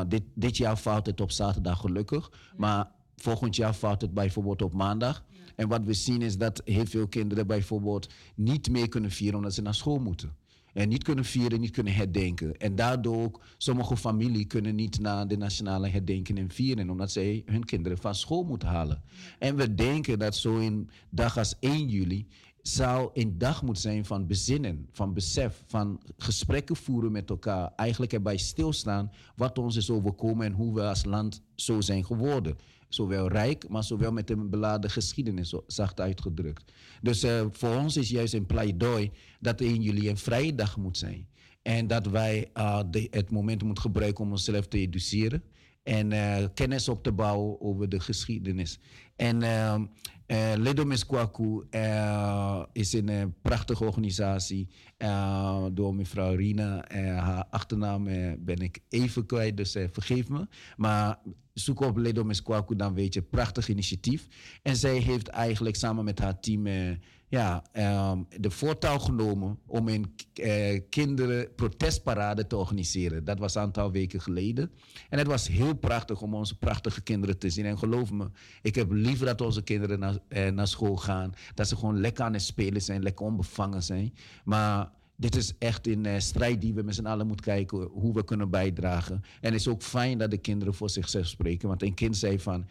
dit, dit jaar valt het op zaterdag gelukkig, maar volgend jaar valt het bijvoorbeeld op maandag. En wat we zien is dat heel veel kinderen bijvoorbeeld niet meer kunnen vieren omdat ze naar school moeten. En niet kunnen vieren, niet kunnen herdenken. En daardoor ook sommige families kunnen niet naar de nationale herdenking en vieren, omdat zij hun kinderen van school moeten halen. En we denken dat zo'n dag als 1 juli zou een dag moeten zijn van bezinnen, van besef, van gesprekken voeren met elkaar. Eigenlijk erbij stilstaan wat ons is overkomen en hoe we als land zo zijn geworden. Zowel rijk, maar zowel met een beladen geschiedenis, zacht uitgedrukt. Dus eh, voor ons is juist een pleidooi dat 1 juli een vrije dag moet zijn. En dat wij de, het moment moeten gebruiken om onszelf te educeren en uh, kennis op te bouwen over de geschiedenis. En uh, Ledomis Kwaku uh, is een prachtige organisatie door mevrouw Rina. haar achternaam ben ik even kwijt, dus vergeef me. Maar zoek op Ledomis Kwaku, dan weet je, prachtig initiatief. En zij heeft eigenlijk samen met haar team ja, um, de voortouw genomen om een uh, kinderen protestparade te organiseren. Dat was een aantal weken geleden. En het was heel prachtig om onze prachtige kinderen te zien. En geloof me, ik heb liever dat onze kinderen naar, uh, naar school gaan. Dat ze gewoon lekker aan het spelen zijn, lekker onbevangen zijn. Maar dit is echt een uh, strijd die we met z'n allen moeten kijken hoe we kunnen bijdragen. En het is ook fijn dat de kinderen voor zichzelf spreken. Want een kind zei van,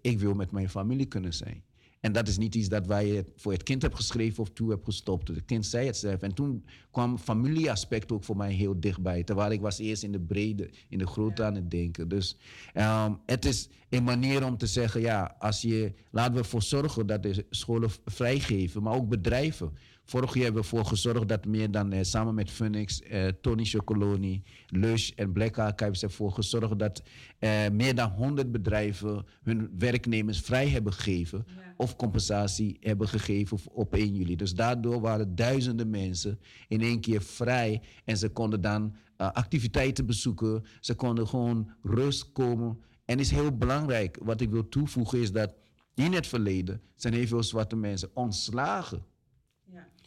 ik wil met mijn familie kunnen zijn. En dat is niet iets dat wij voor het kind hebben geschreven of toe hebben gestopt. Het kind zei het zelf. En toen kwam familieaspect ook voor mij heel dichtbij. Terwijl ik was eerst in de brede, in de grootte aan het denken. Dus um, het is een manier om te zeggen, ja, als je, laten we ervoor zorgen dat de scholen vrijgeven, maar ook bedrijven. Vorig jaar hebben we ervoor gezorgd dat meer dan eh, samen met Phoenix, eh, Tony Chocoloni, Lush en Black Archives ervoor gezorgd dat eh, meer dan 100 bedrijven hun werknemers vrij hebben gegeven ja. of compensatie hebben gegeven op 1 juli. Dus daardoor waren duizenden mensen in één keer vrij en ze konden dan uh, activiteiten bezoeken, ze konden gewoon rust komen. En is heel belangrijk, wat ik wil toevoegen is dat in het verleden zijn heel veel zwarte mensen ontslagen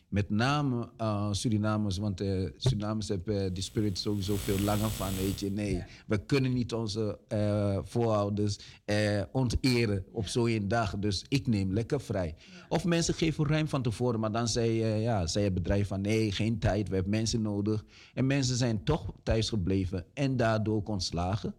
met name uh, Surinamers, want uh, Surinamers hebben die spirit sowieso veel langer van, weet je. Nee, ja. we kunnen niet onze uh, voorouders onteren op ja. zo'n dag, dus ik neem lekker vrij. Ja. Of mensen geven ruim van tevoren, maar dan zei, ja, zei het bedrijf van nee, geen tijd, we hebben mensen nodig. En mensen zijn toch thuis gebleven en daardoor ontslagen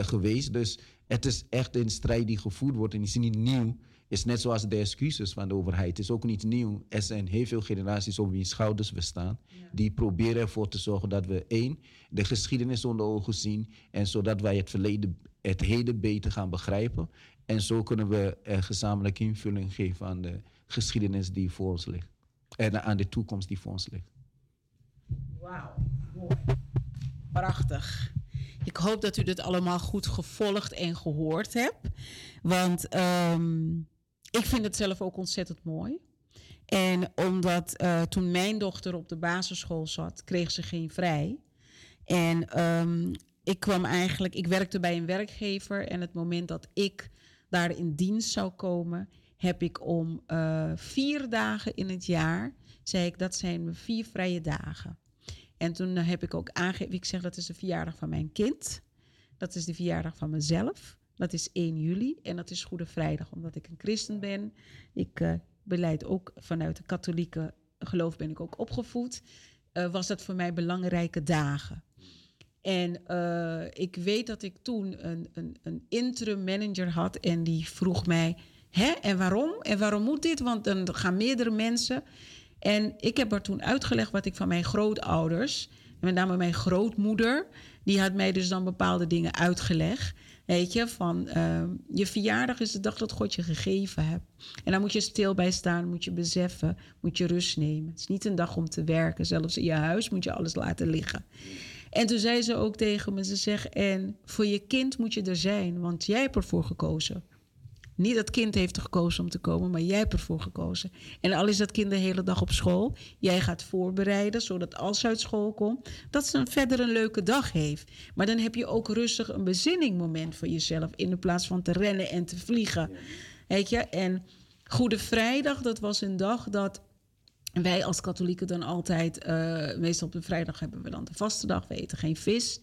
geweest. Dus het is echt een strijd die gevoerd wordt en die is niet nieuw is net zoals de excuses van de overheid. Het is ook niet nieuw. Er zijn heel veel generaties op wie schouders we staan. Ja. Die proberen ervoor te zorgen dat we één, de geschiedenis onder ogen zien. En zodat wij het verleden, het heden beter gaan begrijpen. En zo kunnen we er gezamenlijk invulling geven aan de geschiedenis die voor ons ligt. En aan de toekomst die voor ons ligt. Wauw, mooi. Prachtig. Ik hoop dat u dit allemaal goed gevolgd en gehoord hebt. Want um, ik vind het zelf ook ontzettend mooi. En omdat uh, toen mijn dochter op de basisschool zat, kreeg ze geen vrij. En um, ik kwam eigenlijk, ik werkte bij een werkgever. En het moment dat ik daar in dienst zou komen, heb ik om uh, vier dagen in het jaar, zei ik, dat zijn mijn vier vrije dagen. En toen heb ik ook aangegeven, ik zeg dat is de verjaardag van mijn kind. Dat is de verjaardag van mezelf. Dat is 1 juli en dat is Goede Vrijdag, omdat ik een christen ben. Ik uh, beleid ook vanuit de katholieke geloof ben ik ook opgevoed. Uh, was dat voor mij belangrijke dagen. En uh, ik weet dat ik toen een, een, een interim manager had en die vroeg mij: hè, en waarom? En waarom moet dit? Want dan gaan meerdere mensen. En ik heb er toen uitgelegd wat ik van mijn grootouders, met name mijn grootmoeder, die had mij dus dan bepaalde dingen uitgelegd. Weet je, van uh, je verjaardag is de dag dat God je gegeven hebt. En daar moet je stil bij staan, moet je beseffen, moet je rust nemen. Het is niet een dag om te werken. Zelfs in je huis moet je alles laten liggen. En toen zei ze ook tegen me, ze zegt, en voor je kind moet je er zijn, want jij hebt ervoor gekozen. Niet dat kind heeft er gekozen om te komen, maar jij hebt ervoor gekozen. En al is dat kind de hele dag op school, jij gaat voorbereiden, zodat als ze uit school komt, dat ze een verder een leuke dag heeft. Maar dan heb je ook rustig een bezinningmoment voor jezelf, in plaats van te rennen en te vliegen. Weet je? En Goede Vrijdag, dat was een dag dat wij als katholieken dan altijd, uh, meestal op de vrijdag hebben we dan de vaste dag, we eten geen vis.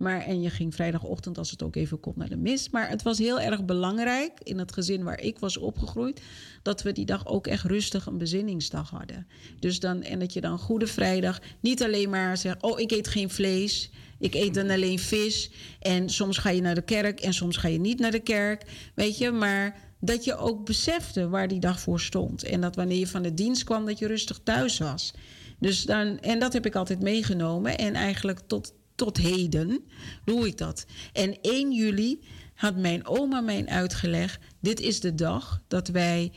Maar, en je ging vrijdagochtend, als het ook even komt, naar de mis. Maar het was heel erg belangrijk in het gezin waar ik was opgegroeid. dat we die dag ook echt rustig een bezinningsdag hadden. Dus dan, en dat je dan Goede Vrijdag niet alleen maar zegt: Oh, ik eet geen vlees. Ik eet dan alleen vis. En soms ga je naar de kerk en soms ga je niet naar de kerk. Weet je, maar dat je ook besefte waar die dag voor stond. En dat wanneer je van de dienst kwam, dat je rustig thuis was. Dus dan, en dat heb ik altijd meegenomen. En eigenlijk tot, tot heden doe ik dat. En 1 juli had mijn oma mij uitgelegd: dit is de dag dat wij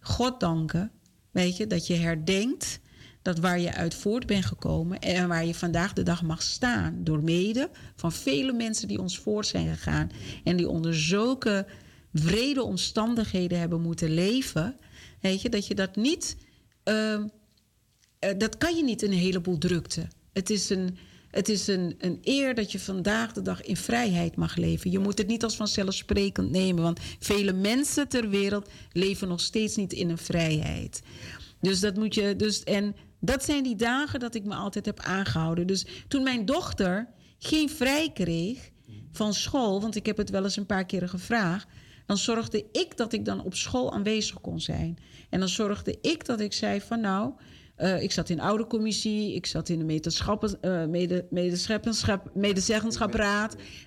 God danken. Weet je, dat je herdenkt dat waar je uit voort bent gekomen en waar je vandaag de dag mag staan. Door mede van vele mensen die ons voort zijn gegaan en die onder zulke vrede omstandigheden hebben moeten leven. Weet je, dat je dat niet. ehm, eh, dat kan je niet in een heleboel drukte. Het is, een, het is een, een eer dat je vandaag de dag in vrijheid mag leven. Je moet het niet als vanzelfsprekend nemen, want vele mensen ter wereld leven nog steeds niet in een vrijheid. Dus dat moet je. Dus, en dat zijn die dagen dat ik me altijd heb aangehouden. Dus toen mijn dochter geen vrij kreeg van school, want ik heb het wel eens een paar keren gevraagd, dan zorgde ik dat ik dan op school aanwezig kon zijn. En dan zorgde ik dat ik zei van nou, eh, ik zat in oudercommissie, ik zat in de medeschappen, eh, mede.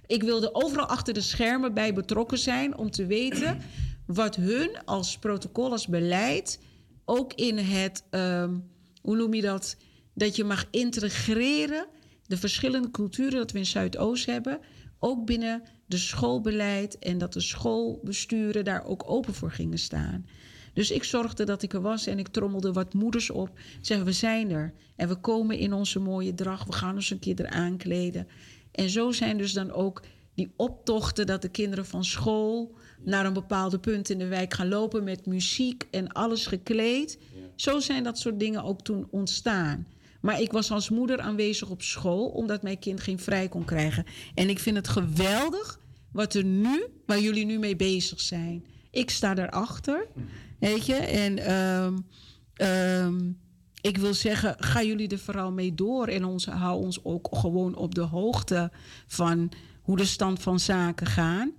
Ik wilde overal achter de schermen bij betrokken zijn om te weten wat hun als protocol, als beleid, ook in het, ehm, hoe noem je dat, dat je mag integreren de verschillende culturen dat we in Zuidoost hebben, ook binnen de schoolbeleid en dat de schoolbesturen daar ook open voor gingen staan. Dus ik zorgde dat ik er was en ik trommelde wat moeders op. Zeggen we zijn er en we komen in onze mooie drag. We gaan ons een keer eraan kleden. En zo zijn dus dan ook die optochten dat de kinderen van school naar een bepaalde punt in de wijk gaan lopen met muziek en alles gekleed. Zo zijn dat soort dingen ook toen ontstaan. Maar ik was als moeder aanwezig op school omdat mijn kind geen vrij kon krijgen. En ik vind het geweldig wat er nu, waar jullie nu mee bezig zijn. Ik sta daarachter, weet je. En ehm, ehm, ik wil zeggen, ga jullie er vooral mee door. En ons, hou ons ook gewoon op de hoogte van hoe de stand van zaken gaan.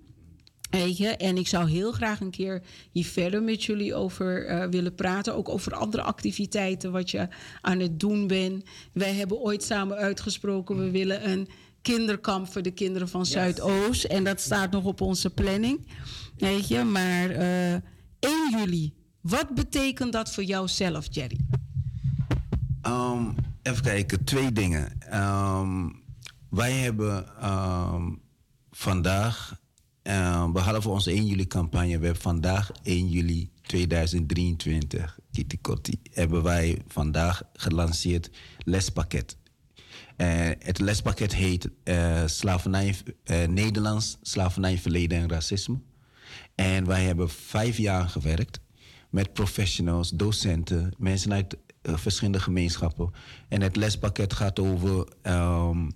Weet je, en ik zou heel graag een keer hier verder met jullie over eh, willen praten. Ook over andere activiteiten wat je aan het doen bent. Wij hebben ooit samen uitgesproken, we willen een kinderkamp voor de kinderen van Zuidoost. En dat staat nog op onze planning. Weet je, maar eh 1 juli, wat betekent dat voor jou zelf, Jerry? Ehm, even kijken, twee dingen. Ehm, wij hebben ehm, vandaag, ehm, behalve onze 1 juli campagne, we hebben vandaag 1 juli 2023, Kitty Kotti, hebben wij vandaag gelanceerd lespakket. Eh, het lespakket heet eh, slavernij, eh, Nederlands, slavernij, verleden en racisme. En wij hebben vijf jaar gewerkt met professionals, docenten, mensen uit eh, verschillende gemeenschappen. En het lespakket gaat over ehm,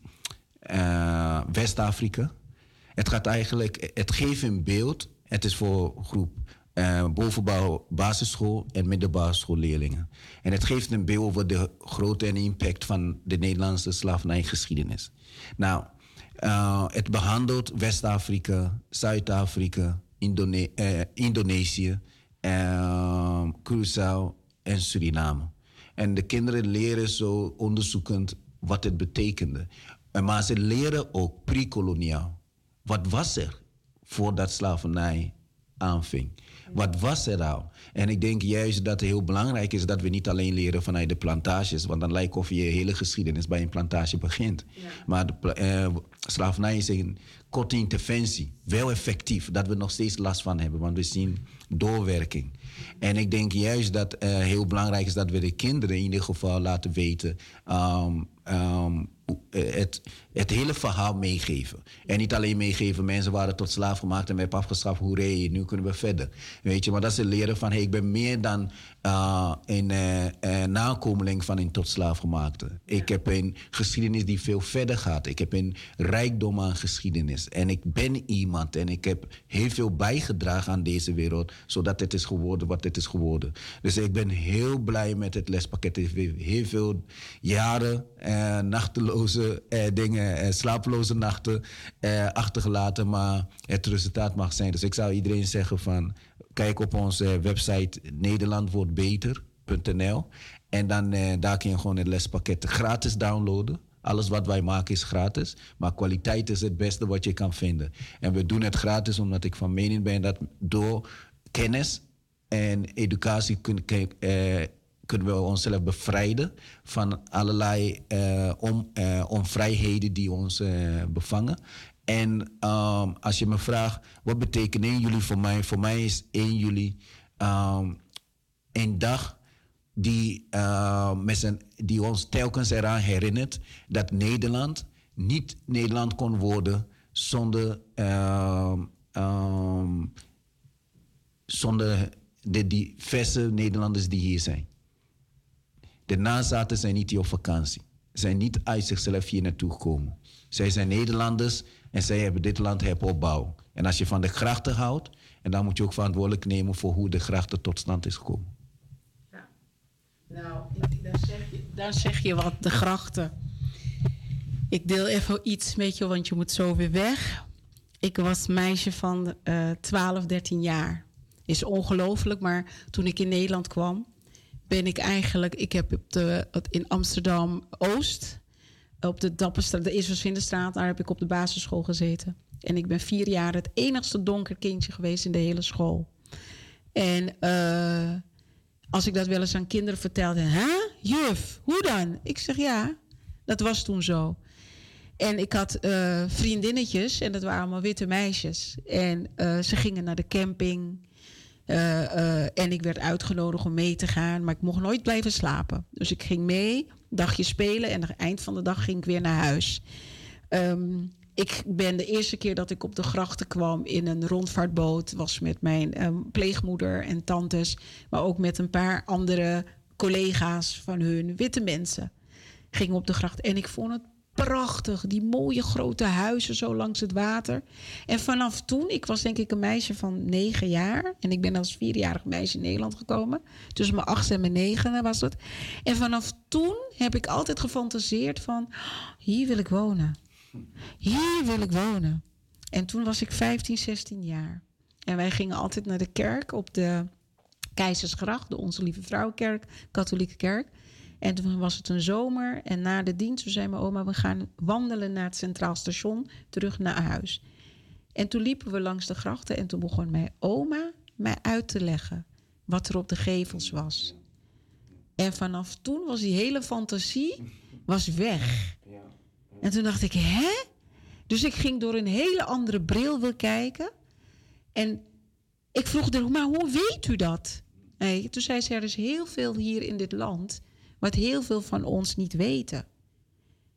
eh, West-Afrika. Het gaat eigenlijk, het geeft een beeld. Het is voor groep eh, bovenbouw, basisschool en middelbare schoolleerlingen. En het geeft een beeld over de grootte en impact van de Nederlandse slavernijgeschiedenis. Nou, eh, het behandelt West-Afrika, Zuid-Afrika, Indone- eh, Indonesië, eh, Curaçao en Suriname. En de kinderen leren zo onderzoekend wat het betekende. En Maar ze leren ook pre-koloniaal. Wat was er voordat slavernij aanving? Wat was er al? En ik denk juist dat het heel belangrijk is dat we niet alleen leren vanuit de plantages, want dan lijkt of je hele geschiedenis bij een plantage begint. Maar de, eh, slavernij is een korte interventie, wel effectief, dat we nog steeds last van hebben, want we zien doorwerking. En ik denk juist dat het heel belangrijk is dat we de kinderen in ieder geval laten weten. ehm, ehm, eh, het, het hele verhaal meegeven. En niet alleen meegeven, mensen waren tot slaaf gemaakt en we hebben afgeschaft, hoeré, nu kunnen we verder. Weet je, maar dat ze leren van, hey, ik ben meer dan eh, een eh, eh, nakomeling van een tot slaaf gemaakte. Ik heb een geschiedenis die veel verder gaat. Ik heb een rijkdom aan geschiedenis. En ik ben iemand en ik heb heel veel bijgedragen aan deze wereld, zodat het is geworden wat het is geworden. Dus ik ben heel blij met het lespakket. Het heeft heel veel jaren, nachteloze eh, dingen, eh, slapeloze nachten eh, achtergelaten, maar het resultaat mag zijn. Dus ik zou iedereen zeggen van, kijk op onze website nederlandwordbeter.nl en dan eh, daar kun je gewoon het lespakket gratis downloaden. Alles wat wij maken is gratis, maar kwaliteit is het beste wat je kan vinden. En we doen het gratis omdat ik van mening ben dat door kennis en educatie kun, kun- eh, kunnen we onszelf bevrijden van allerlei eh, eh, onvrijheden die ons eh, bevangen. En ehm, als je me vraagt, wat betekent 1 juli voor mij? Voor mij is 1 juli ehm, een dag die, die ons telkens eraan herinnert dat Nederland niet Nederland kon worden zonder, ehm, ehm, zonder de diverse Nederlanders die hier zijn. De nazaten zijn niet op vakantie. Zijn niet uit zichzelf hier naartoe gekomen. Zij zijn Nederlanders en zij hebben dit land heropbouwen. En als je van de grachten houdt, en dan moet je ook verantwoordelijk nemen voor hoe de grachten tot stand is gekomen. Nou, dan zeg, je, dan zeg je wat, de grachten. Ik deel even iets met je, want je moet zo weer weg. Ik was meisje van eh 12, 13 jaar. Is ongelooflijk, maar toen ik in Nederland kwam, ben ik eigenlijk... Ik heb op de, in Amsterdam-Oost, op de Dapperstraat, de Eerselsvindenstraat... daar heb ik op de basisschool gezeten. En ik ben vier jaar het enigste donker kindje geweest in de hele school. En eh, als ik dat wel eens aan kinderen vertelde, hè, juf, hoe dan? Ik zeg ja, dat was toen zo. En ik had eh, vriendinnetjes en dat waren allemaal witte meisjes. En eh, ze gingen naar de camping. Eh, eh, en ik werd uitgenodigd om mee te gaan, maar ik mocht nooit blijven slapen. Dus ik ging mee, dagje spelen en aan het eind van de dag ging ik weer naar huis. Ehm, ik ben de eerste keer dat ik op de grachten kwam in een rondvaartboot, was met mijn ehm, pleegmoeder en tantes, maar ook met een paar andere collega's van hun, witte mensen. Ging op de gracht en ik vond het prachtig, die mooie grote huizen zo langs het water. En vanaf toen, ik was denk ik een meisje van negen jaar en ik ben als vierjarig meisje in Nederland gekomen. Tussen mijn achtste en mijn negende was het. En vanaf toen heb ik altijd gefantaseerd van, "Oh, hier wil ik wonen. Hier wil ik wonen. En toen was ik 15, 16 jaar. En wij gingen altijd naar de kerk op de Keizersgracht, de Onze Lieve Vrouwenkerk, katholieke kerk. En toen was het een zomer en na de dienst zei mijn oma, we gaan wandelen naar het Centraal Station, terug naar huis. En toen liepen we langs de grachten en toen begon mijn oma mij uit te leggen wat er op de gevels was. En vanaf toen was die hele fantasie was weg. En toen dacht ik, hè? Dus ik ging door een hele andere bril wil kijken. En ik vroeg haar, maar hoe weet u dat? Nee, toen zei ze, er is heel veel hier in dit land... wat heel veel van ons niet weten.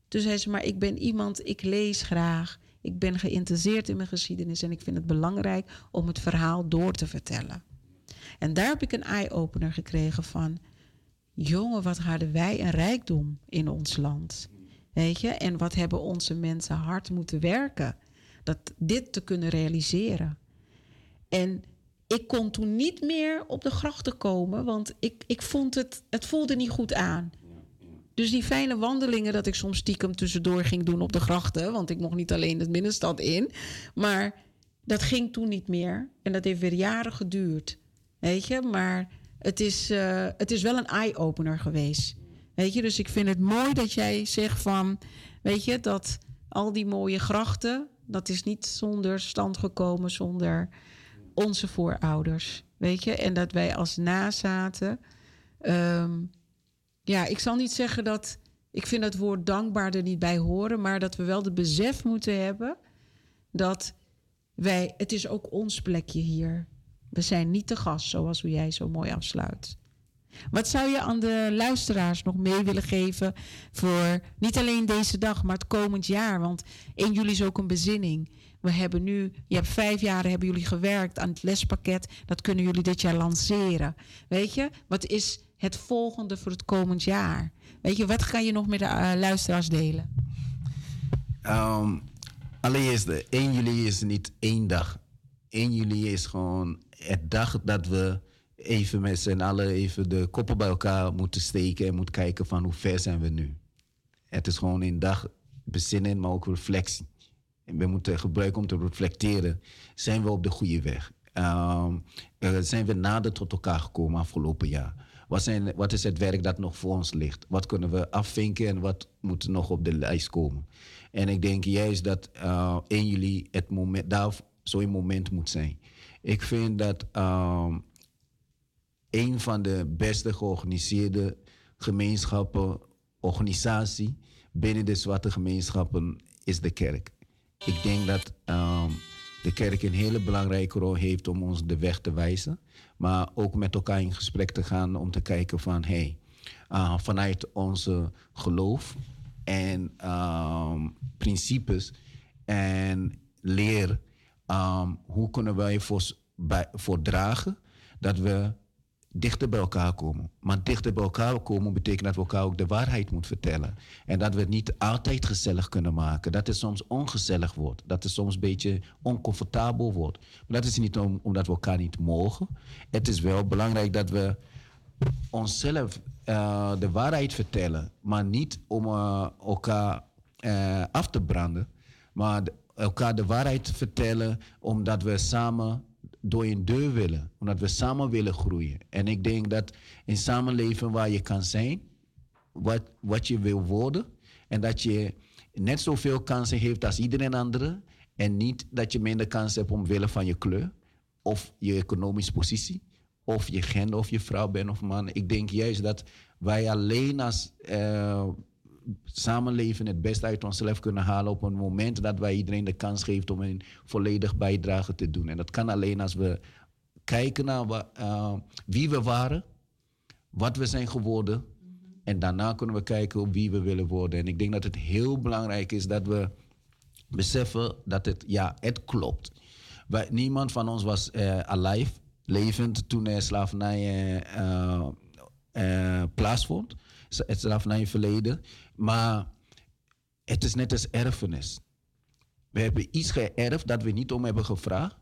Toen zei ze, maar ik ben iemand, ik lees graag. Ik ben geïnteresseerd in mijn geschiedenis... en ik vind het belangrijk om het verhaal door te vertellen. En daar heb ik een eye-opener gekregen van... jongen, wat hadden wij een rijkdom in ons land... Weet je, en wat hebben onze mensen hard moeten werken dat dit te kunnen realiseren. En ik kon toen niet meer op de grachten komen, want ik, ik vond het, het voelde niet goed aan. Dus die fijne wandelingen dat ik soms stiekem tussendoor ging doen op de grachten, want ik mocht niet alleen de binnenstad in, maar dat ging toen niet meer. En dat heeft weer jaren geduurd. Weet je, maar het is, eh, het is wel een eye-opener geweest. Weet je, dus ik vind het mooi dat jij zegt van, weet je, dat al die mooie grachten, dat is niet zonder stand gekomen, zonder onze voorouders. Weet je, en dat wij als nazaten, ehm, ja, ik zal niet zeggen dat, ik vind het woord dankbaar er niet bij horen, maar dat we wel de besef moeten hebben dat wij, het is ook ons plekje hier. We zijn niet te gast, zoals jij zo mooi afsluit. Wat zou je aan de luisteraars nog mee willen geven voor niet alleen deze dag, maar het komend jaar? Want 1 juli is ook een bezinning. We hebben nu, je hebt vijf jaar hebben jullie gewerkt aan het lespakket. Dat kunnen jullie dit jaar lanceren. Weet je, wat is het volgende voor het komend jaar? Weet je, wat ga je nog met de eh, luisteraars delen? Um, allereerst, de 1 juli is niet één dag. 1 juli is gewoon het dag dat we even met z'n allen even de koppen bij elkaar moeten steken en moeten kijken van hoe ver zijn we nu. Het is gewoon een dag bezinnen, maar ook reflectie. We moeten gebruiken om te reflecteren. Zijn we op de goede weg? Um, zijn we nader tot elkaar gekomen afgelopen jaar? Wat, zijn, wat is het werk dat nog voor ons ligt? Wat kunnen we afvinken en wat moet nog op de lijst komen? En ik denk juist dat uh, 1 juli het moment, daar, zo'n moment moet zijn. Ik vind dat ehm, een van de beste georganiseerde gemeenschappen, organisatie binnen de zwarte gemeenschappen is de kerk. Ik denk dat ehm, de kerk een hele belangrijke rol heeft om ons de weg te wijzen. Maar ook met elkaar in gesprek te gaan om te kijken van hey, uh, vanuit onze geloof en ehm, principes en leer, ehm, hoe kunnen wij voor, voor dragen dat we dichter bij elkaar komen. Maar dichter bij elkaar komen betekent dat we elkaar ook de waarheid moeten vertellen. En dat we het niet altijd gezellig kunnen maken. Dat het soms ongezellig wordt. Dat het soms een beetje oncomfortabel wordt. Maar dat is niet om, omdat we elkaar niet mogen. Het is wel belangrijk dat we onszelf uh, de waarheid vertellen. Maar niet om uh, elkaar uh, af te branden. Maar elkaar de waarheid vertellen omdat we samen door een deur willen. Omdat we samen willen groeien. En ik denk dat in samenleven waar je kan zijn, wat, wat je wil worden, en dat je net zoveel kansen heeft als iedereen andere, en niet dat je minder kans hebt omwille van je kleur, of je economische positie, of je gender, of je vrouw bent of man. Ik denk juist dat wij alleen als uh, samenleven het beste uit onszelf kunnen halen op een moment dat wij iedereen de kans geven om een volledig bijdrage te doen. En dat kan alleen als we kijken naar uh, wie we waren, wat we zijn geworden. En daarna kunnen we kijken op wie we willen worden. En ik denk dat het heel belangrijk is dat we beseffen dat het, ja, het klopt. Niemand van ons was uh, alive, levend, toen er slavernij uh, plaatsvond. Het slavernijverleden. Maar het is net als erfenis. We hebben iets geërfd dat we niet om hebben gevraagd.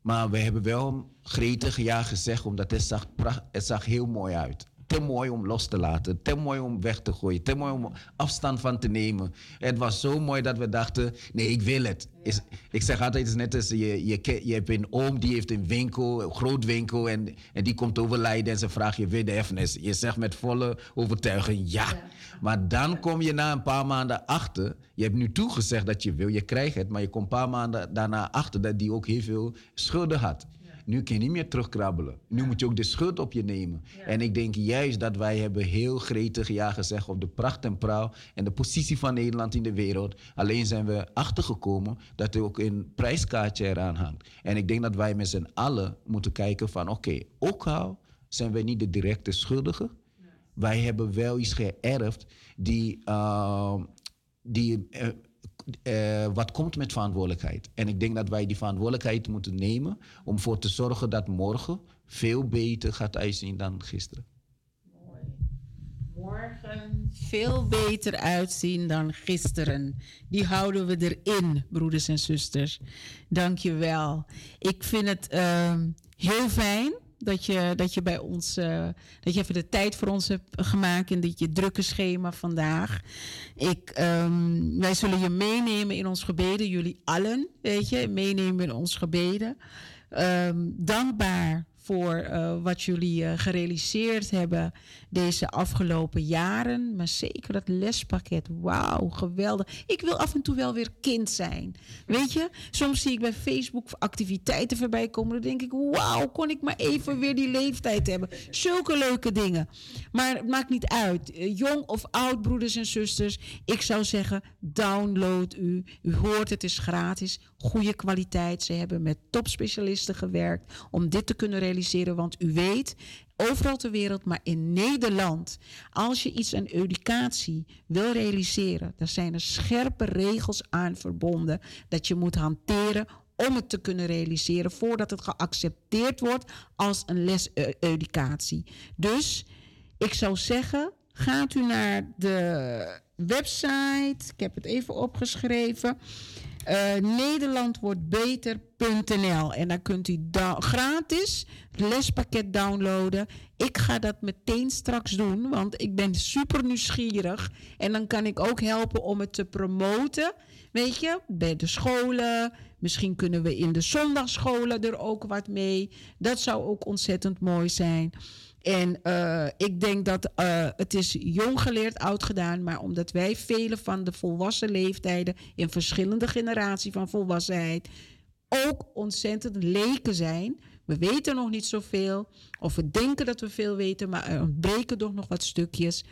Maar we hebben wel gretig ja gezegd, omdat het zag, het zag heel mooi uit te mooi om los te laten, te mooi om weg te gooien, te mooi om afstand van te nemen. Het was zo mooi dat we dachten, nee, ik wil het. Is, ik zeg altijd, het is net als je, je, je hebt een oom die heeft een winkel, een groot winkel, en, en die komt overlijden en ze vraagt je weer de erfenis. Je zegt met volle overtuiging ja. ja. Maar dan kom je na een paar maanden achter, je hebt nu toegezegd dat je wil, je krijgt het, maar je komt een paar maanden daarna achter dat die ook heel veel schulden had. Nu kun je niet meer terugkrabbelen. Nu moet je ook de schuld op je nemen. En ik denk juist dat wij hebben heel gretig ja gezegd op de pracht en praal en de positie van Nederland in de wereld. Alleen zijn we achtergekomen dat er ook een prijskaartje eraan hangt. En ik denk dat wij met z'n allen moeten kijken van oké, ook al zijn wij niet de directe schuldigen. Wij hebben wel iets geërfd die, uh, die uh, uh, wat komt met verantwoordelijkheid. En ik denk dat wij die verantwoordelijkheid moeten nemen om ervoor te zorgen dat morgen veel beter gaat uitzien dan gisteren. Morgen veel beter uitzien dan gisteren. Die houden we erin, broeders en zusters. Dank je wel. Ik vind het uh, heel fijn dat je, dat je bij ons, uh, dat je even de tijd voor ons hebt gemaakt in dit je drukke schema vandaag. Ik, um, wij zullen je meenemen in ons gebeden, jullie allen, weet je, meenemen in ons gebeden. Um, dankbaar voor uh, wat jullie uh, gerealiseerd hebben deze afgelopen jaren. Maar zeker dat lespakket. Wauw, geweldig. Ik wil af en toe wel weer kind zijn. Weet je, soms zie ik bij Facebook activiteiten voorbij komen. Dan denk ik, wauw, kon ik maar even weer die leeftijd hebben. Zulke leuke dingen. Maar het maakt niet uit. Uh, jong of oud, broeders en zusters. Ik zou zeggen, download u. U hoort, het is gratis. Goede kwaliteit. Ze hebben met topspecialisten gewerkt om dit te kunnen realiseren. Want u weet, overal ter wereld, maar in Nederland, als je iets aan educatie wil realiseren, dan zijn er scherpe regels aan verbonden dat je moet hanteren om het te kunnen realiseren voordat het geaccepteerd wordt als een les educatie. Dus ik zou zeggen, gaat u naar de website, ik heb het even opgeschreven. Uh, Nederland wordt beter.nl. En dan kunt u gratis lespakket downloaden. Ik ga dat meteen straks doen, want ik ben super nieuwsgierig. En dan kan ik ook helpen om het te promoten. Weet je, bij de scholen. Misschien kunnen we in de zondagscholen er ook wat mee. Dat zou ook ontzettend mooi zijn. En uh, ik denk dat uh, het is jong geleerd, oud gedaan. Maar omdat wij vele van de volwassen leeftijden in verschillende generaties van volwassenheid ook ontzettend leken zijn. We weten nog niet zoveel. Of we denken dat we veel weten, maar er ontbreken toch nog wat stukjes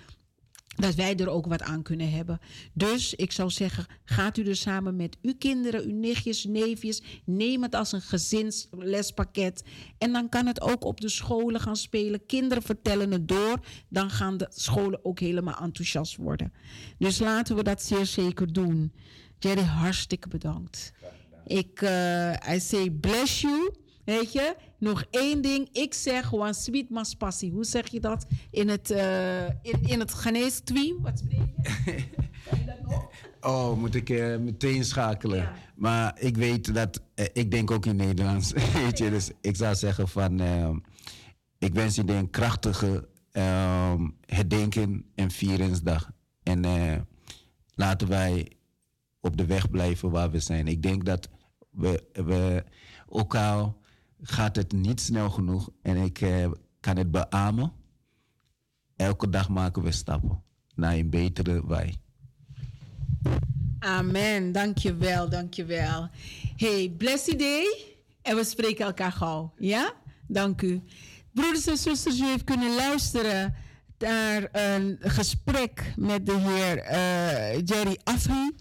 dat wij er ook wat aan kunnen hebben. Dus ik zou zeggen, gaat u er samen met uw kinderen, uw nichtjes, neefjes, neem het als een gezinslespakket. En dan kan het ook op de scholen gaan spelen. Kinderen vertellen het door, dan gaan de scholen ook helemaal enthousiast worden. Dus laten we dat zeer zeker doen. Jerry, hartstikke bedankt. Ik, uh, I say bless you. Weet je, nog één ding. Ik zeg gewoon sweet mas passie. Hoe zeg je dat in het, uh, in, in het Ghanese? Wat spreek je? Kan je dat nog? Oh, moet ik uh, meteen schakelen. Ja. Maar ik weet dat, uh, ik denk ook in Nederlands. weet je, dus ik zou zeggen van, uh, ik wens jullie een krachtige herdenken en vierensdag. En laten wij op de weg blijven waar we zijn. Ik denk dat we, we ook al gaat het niet snel genoeg en ik uh, kan het beamen. Elke dag maken we stappen naar een betere wij. Amen, dankjewel, dankjewel. Hey, blessed day en we spreken elkaar gauw, ja? Dank u. Broeders en zusters, u heeft kunnen luisteren naar een gesprek met de heer uh, Jerry Afri.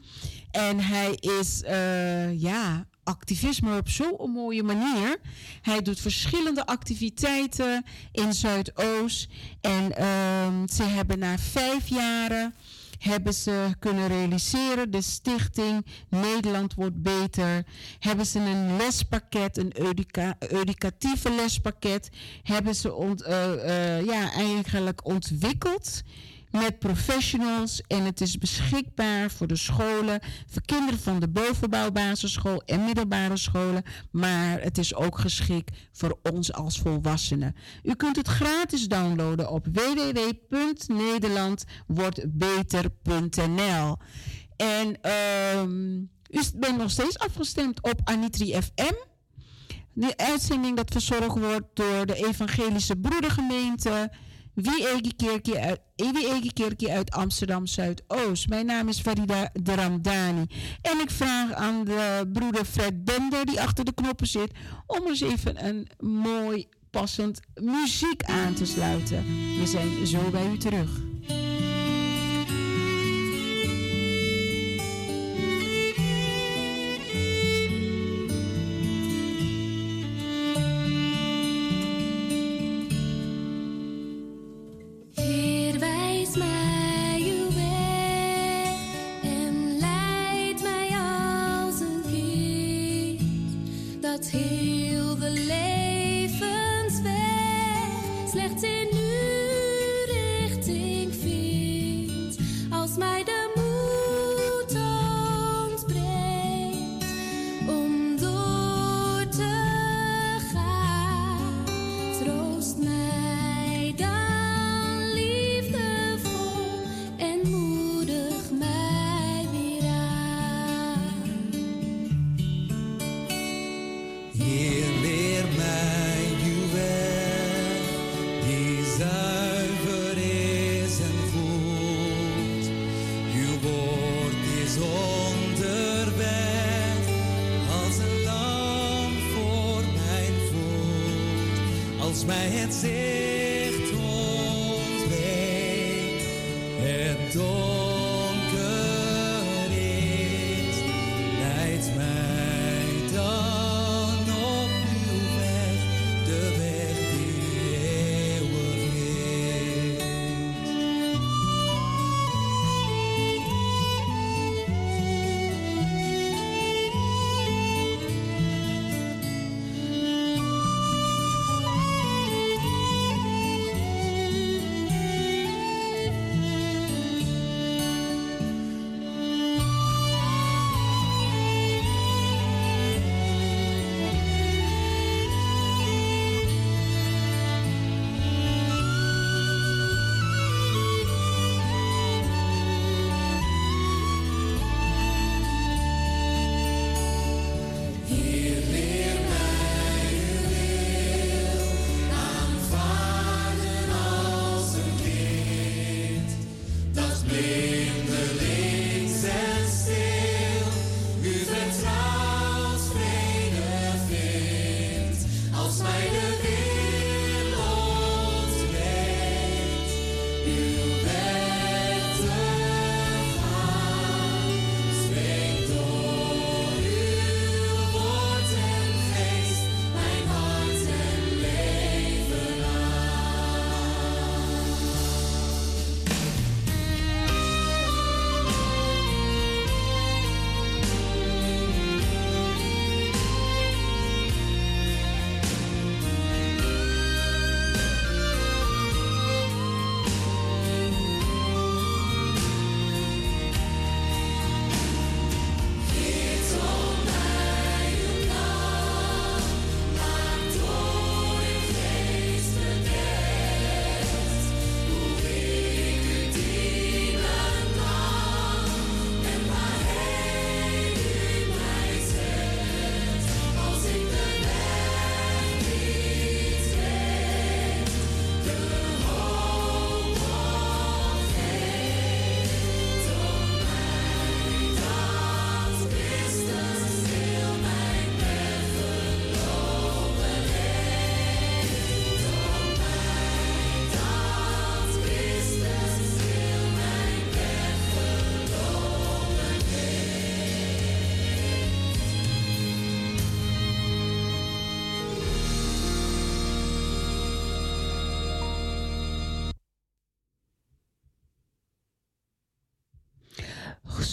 En hij is, uh, ja, activisme op zo'n mooie manier. Hij doet verschillende activiteiten in Zuidoost. En um, ze hebben na vijf jaren hebben ze kunnen realiseren. De stichting Nederland wordt beter. Hebben ze een lespakket, een educa educatieve lespakket, hebben ze ont, uh, uh, ja, eigenlijk ontwikkeld met professionals en het is beschikbaar voor de scholen, voor kinderen van de bovenbouwbasisschool en middelbare scholen, maar het is ook geschikt voor ons als volwassenen. U kunt het gratis downloaden op www.nederlandwordbeter.nl en um, u bent nog steeds afgestemd op Anitri FM. De uitzending dat verzorgd wordt door de Evangelische Broedergemeente wie Kerkje uit, Amsterdam Zuidoost. Mijn naam is Farida de. En ik vraag aan de broeder Fred Bender, die achter de knoppen zit, om eens even een mooi passend muziek aan te sluiten. We zijn zo bij u terug.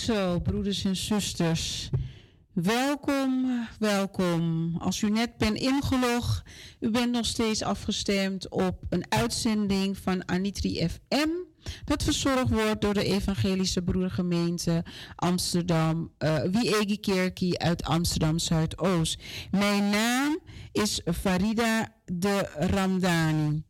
Zo, broeders en zusters. Welkom, welkom. Als u net bent ingelogd, u bent nog steeds afgestemd op een uitzending van Anitri FM. Dat verzorgd wordt door de Evangelische Broedergemeente Amsterdam, uh, Wiegi Kerkie uit Amsterdam Zuidoost. Mijn naam is Farida de Ramdani.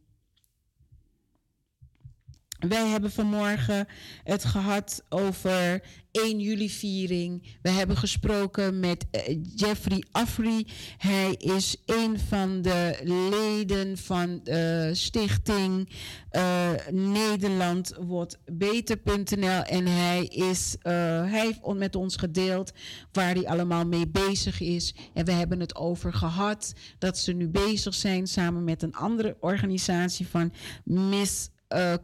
Wij hebben vanmorgen het gehad over 1 juli viering. We hebben gesproken met uh, Jeffrey Afri. Hij is een van de leden van de stichting uh, Nederland wordt beter.nl. En hij, is, uh, hij heeft met ons gedeeld waar hij allemaal mee bezig is. En we hebben het over gehad dat ze nu bezig zijn samen met een andere organisatie van Miss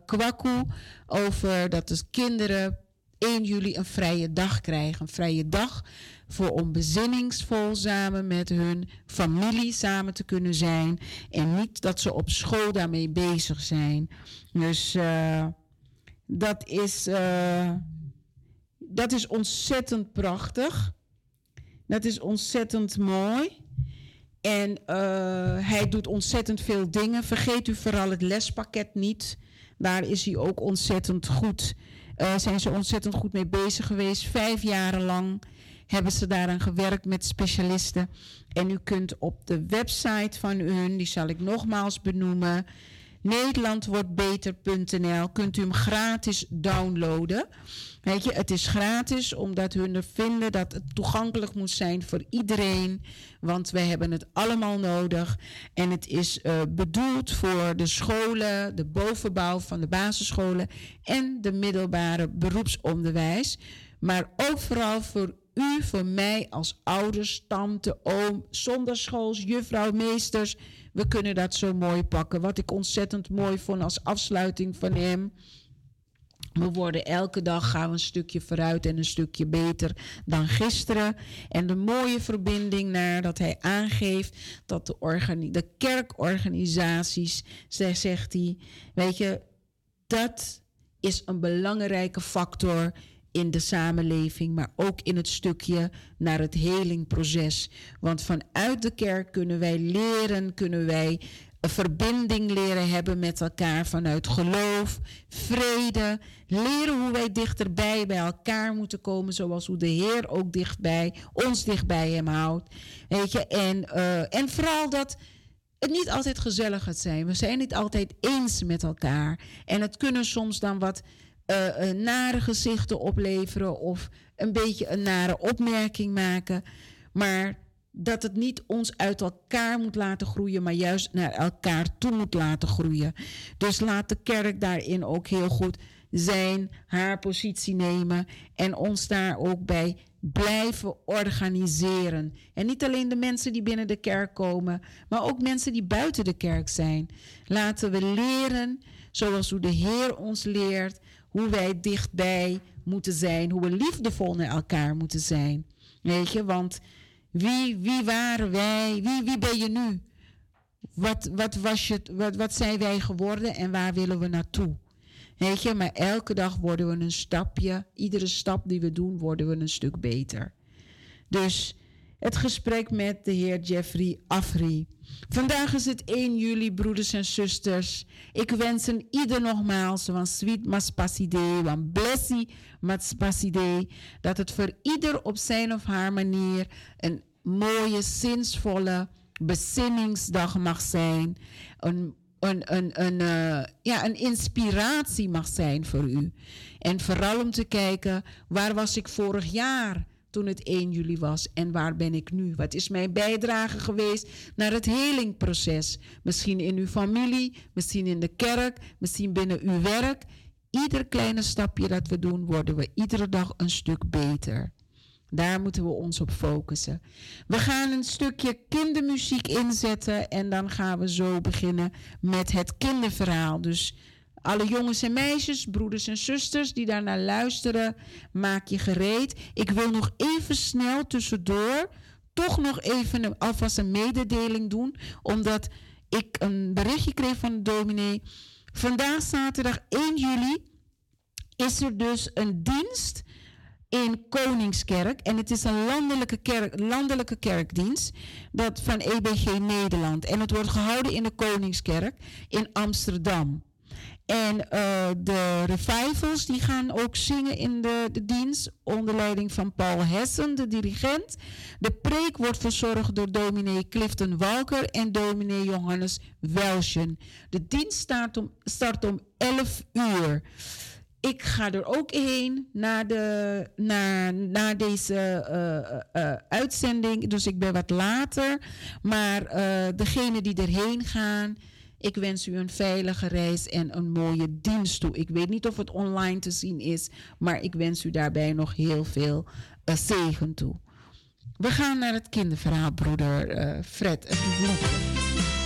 Kwaku over dat de kinderen 1 juli een vrije dag krijgen. Een vrije dag voor om bezinningsvol samen met hun familie samen te kunnen zijn. En niet dat ze op school daarmee bezig zijn. Dus uh, dat, is, uh, dat is ontzettend prachtig. Dat is ontzettend mooi. En hij doet ontzettend veel dingen. Vergeet u vooral het lespakket niet. Daar is hij ook ontzettend goed. Uh, zijn ze ontzettend goed mee bezig geweest. Vijf jaren lang hebben ze daaraan gewerkt met specialisten. En u kunt op de website van hun, die zal ik nogmaals benoemen, nederlandwordbeter.nl, kunt u hem gratis downloaden. Weet je, het is gratis omdat hun er vinden dat het toegankelijk moet zijn voor iedereen. Want we hebben het allemaal nodig. En het is uh, bedoeld voor de scholen, de bovenbouw van de basisscholen en de middelbare beroepsonderwijs. Maar ook vooral voor u, voor mij als ouders, tante, oom, zonderschools, juffrouw, meesters. We kunnen dat zo mooi pakken. Wat ik ontzettend mooi vond als afsluiting van hem. We worden elke dag gaan we een stukje vooruit en een stukje beter dan gisteren. En de mooie verbinding naar dat hij aangeeft dat de, de kerkorganisaties, zegt hij, weet je, dat is een belangrijke factor in de samenleving, maar ook in het stukje naar het helingproces. Want vanuit de kerk kunnen wij leren, kunnen wij een verbinding leren hebben met elkaar vanuit geloof, vrede, leren hoe wij dichterbij bij elkaar moeten komen, zoals hoe de Heer ook dichtbij, ons dichtbij hem houdt. Weet je, en, uh, en vooral dat het niet altijd gezellig gaat zijn. We zijn niet altijd eens met elkaar. En het kunnen soms dan wat uh, nare gezichten opleveren of een beetje een nare opmerking maken. Maar dat het niet ons uit elkaar moet laten groeien, maar juist naar elkaar toe moet laten groeien. Dus laat de kerk daarin ook heel goed zijn, haar positie nemen en ons daar ook bij blijven organiseren. En niet alleen de mensen die binnen de kerk komen, maar ook mensen die buiten de kerk zijn. Laten we leren zoals hoe de Heer ons leert, hoe wij dichtbij moeten zijn, hoe we liefdevol naar elkaar moeten zijn. Weet je, want wie, wie waren wij? Wie, wie ben je nu? Wat, wat, was je, wat, wat zijn wij geworden en waar willen we naartoe? Weet je, maar elke dag worden we een stapje, iedere stap die we doen, worden we een stuk beter. Dus het gesprek met de heer Jeffrey Afri. Vandaag is het 1 juli, broeders en zusters. Ik wens een ieder nogmaals van sweet maspaside, van blessie maspaside, dat het voor ieder op zijn of haar manier een mooie, zinsvolle bezinningsdag mag zijn. Een, een, een, een, uh, ja, een inspiratie mag zijn voor u. En vooral om te kijken, waar was ik vorig jaar? Toen het 1 juli was en waar ben ik nu? Wat is mijn bijdrage geweest naar het helingproces? Misschien in uw familie, misschien in de kerk, misschien binnen uw werk. Ieder kleine stapje dat we doen, worden we iedere dag een stuk beter. Daar moeten we ons op focussen. We gaan een stukje kindermuziek inzetten en dan gaan we zo beginnen met het kinderverhaal. Dus alle jongens en meisjes, broeders en zusters die daarnaar luisteren, maak je gereed. Ik wil nog even snel tussendoor toch nog even een, alvast een mededeling doen, omdat ik een berichtje kreeg van de dominee. Vandaag zaterdag 1 juli is er dus een dienst in Koningskerk. En het is een landelijke, kerk, landelijke kerkdienst dat van EBG Nederland. En het wordt gehouden in de Koningskerk in Amsterdam. En eh, de revivals die gaan ook zingen in de, de dienst onder leiding van Paul Hessen, de dirigent. De preek wordt verzorgd door dominee Clifton Walker en dominee Johannes Welschen. De dienst start om, start om 11 uur. Ik ga er ook heen na, de, na, na deze eh, eh, uitzending. Dus ik ben wat later. Maar uh, degene die erheen gaan, ik wens u een veilige reis en een mooie dienst toe. Ik weet niet of het online te zien is, maar ik wens u daarbij nog heel veel uh, zegen toe. We gaan naar het kinderverhaal, broeder uh, Fred. Walking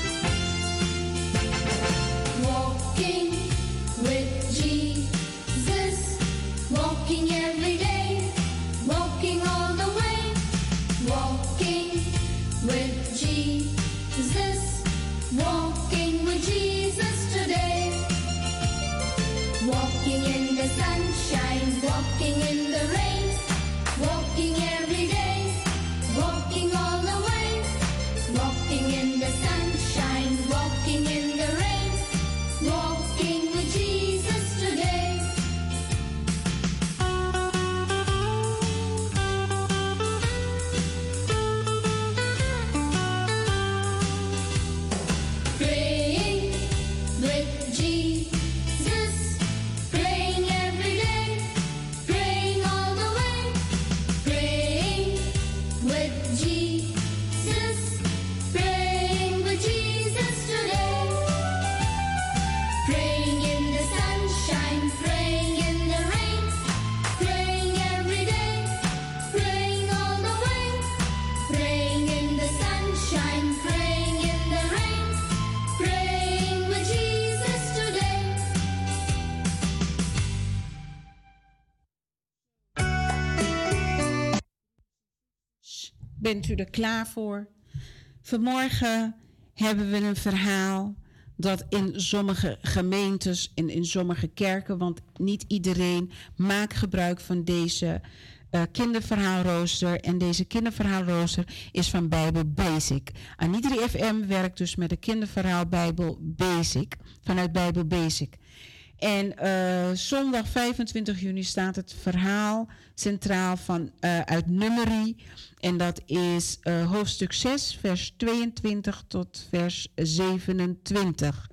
Bent u er klaar voor? Vanmorgen hebben we een verhaal dat in sommige gemeentes en in sommige kerken, want niet iedereen maakt gebruik van deze eh, kinderverhaalrooster. En deze kinderverhaalrooster is van Bijbel Basic. Anitri FM werkt dus met de kinderverhaal Bijbel Basic, vanuit Bijbel Basic. En eh, zondag 25 juni staat het verhaal centraal van, eh, uit Nummerie. En dat is eh, hoofdstuk 6, vers 22 tot vers 27.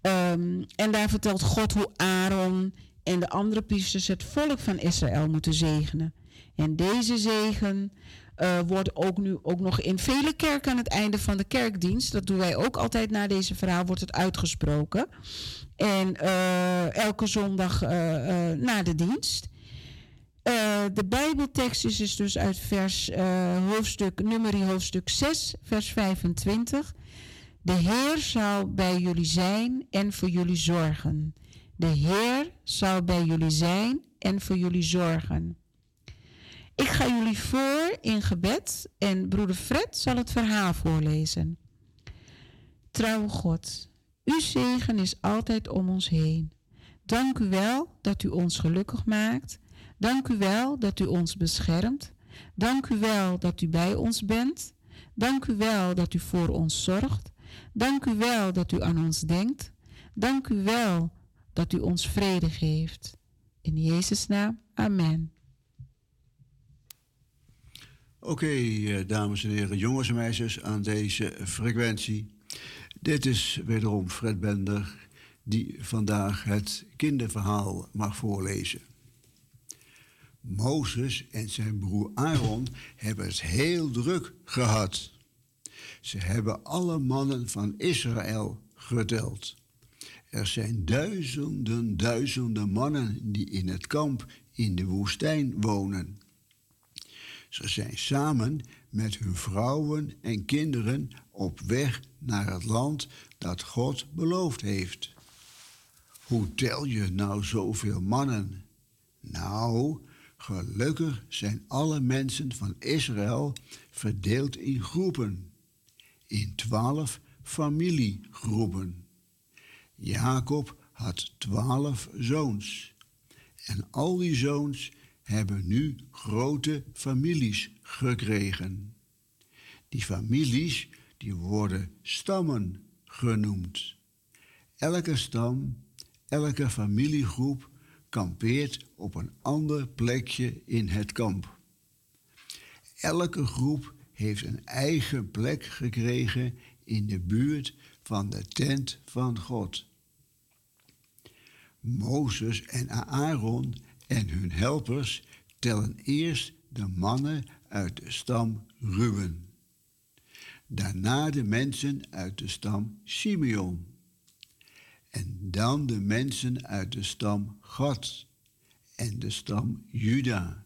Ehm, en daar vertelt God hoe Aaron en de andere priesters het volk van Israël moeten zegenen. En deze zegen eh, wordt ook nu ook nog in vele kerken aan het einde van de kerkdienst. Dat doen wij ook altijd na deze verhaal, wordt het uitgesproken. En eh, elke zondag eh, na de dienst. De Bijbeltekst is dus, dus uit vers, hoofdstuk, nummerie hoofdstuk 6, vers 25. De Heer zal bij jullie zijn en voor jullie zorgen. De Heer zal bij jullie zijn en voor jullie zorgen. Ik ga jullie voor in gebed en broeder Fred zal het verhaal voorlezen. Trouwe God, uw zegen is altijd om ons heen. Dank u wel dat u ons gelukkig maakt. Dank u wel dat u ons beschermt. Dank u wel dat u bij ons bent. Dank u wel dat u voor ons zorgt. Dank u wel dat u aan ons denkt. Dank u wel dat u ons vrede geeft. In Jezus' naam, amen. Oké, eh, dames en heren, jongens en meisjes aan deze frequentie. Dit is wederom Fred Bender, die vandaag het kinderverhaal mag voorlezen. Mozes en zijn broer Aaron hebben het heel druk gehad. Ze hebben alle mannen van Israël geteld. Er zijn duizenden, duizenden mannen die in het kamp in de woestijn wonen. Ze zijn samen met hun vrouwen en kinderen op weg naar het land dat God beloofd heeft. Hoe tel je nou zoveel mannen? Nou, gelukkig zijn alle mensen van Israël verdeeld in groepen, in twaalf familiegroepen. Jacob had twaalf zoons. En al die zoons hebben nu grote families gekregen. Die families die worden stammen genoemd. Elke stam, elke familiegroep kampeert op een ander plekje in het kamp. Elke groep heeft een eigen plek gekregen in de buurt van de tent van God. Mozes en Aaron en hun helpers tellen eerst de mannen uit de stam Ruben. Daarna de mensen uit de stam Simeon. En dan de mensen uit de stam Gad en de stam Juda.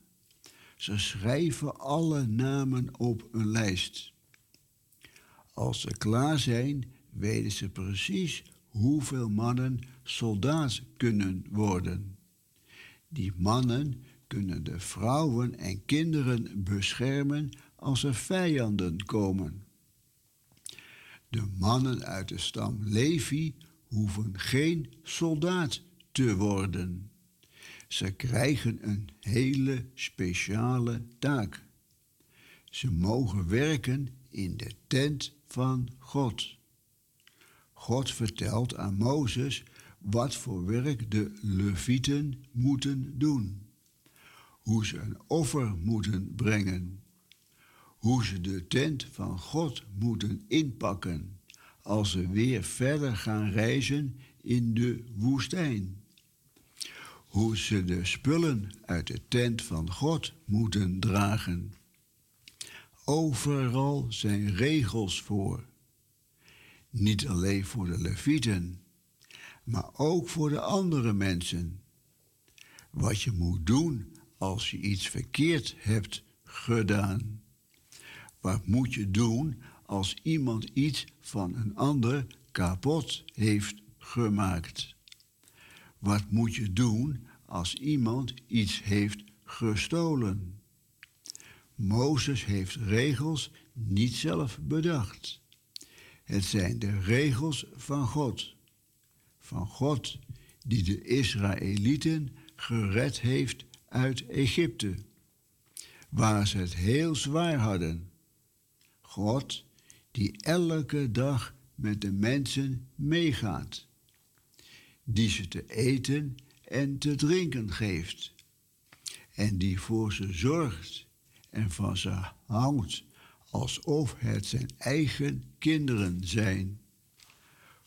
Ze schrijven alle namen op een lijst. Als ze klaar zijn, weten ze precies hoeveel mannen soldaat kunnen worden. Die mannen kunnen de vrouwen en kinderen beschermen als er vijanden komen. De mannen uit de stam Levi hoeven geen soldaat te worden. Ze krijgen een hele speciale taak. Ze mogen werken in de tent van God. God vertelt aan Mozes wat voor werk de Levieten moeten doen. Hoe ze een offer moeten brengen. Hoe ze de tent van God moeten inpakken als ze weer verder gaan reizen in de woestijn. Hoe ze de spullen uit de tent van God moeten dragen. Overal zijn regels voor. Niet alleen voor de Levieten, maar ook voor de andere mensen. Wat je moet doen als je iets verkeerd hebt gedaan. Wat moet je doen als iemand iets van een ander kapot heeft gemaakt? Wat moet je doen als iemand iets heeft gestolen? Mozes heeft regels niet zelf bedacht. Het zijn de regels van God. Van God die de Israëlieten gered heeft uit Egypte, waar ze het heel zwaar hadden. God die elke dag met de mensen meegaat, die ze te eten en te drinken geeft, en die voor ze zorgt en van ze houdt alsof het zijn eigen kinderen zijn.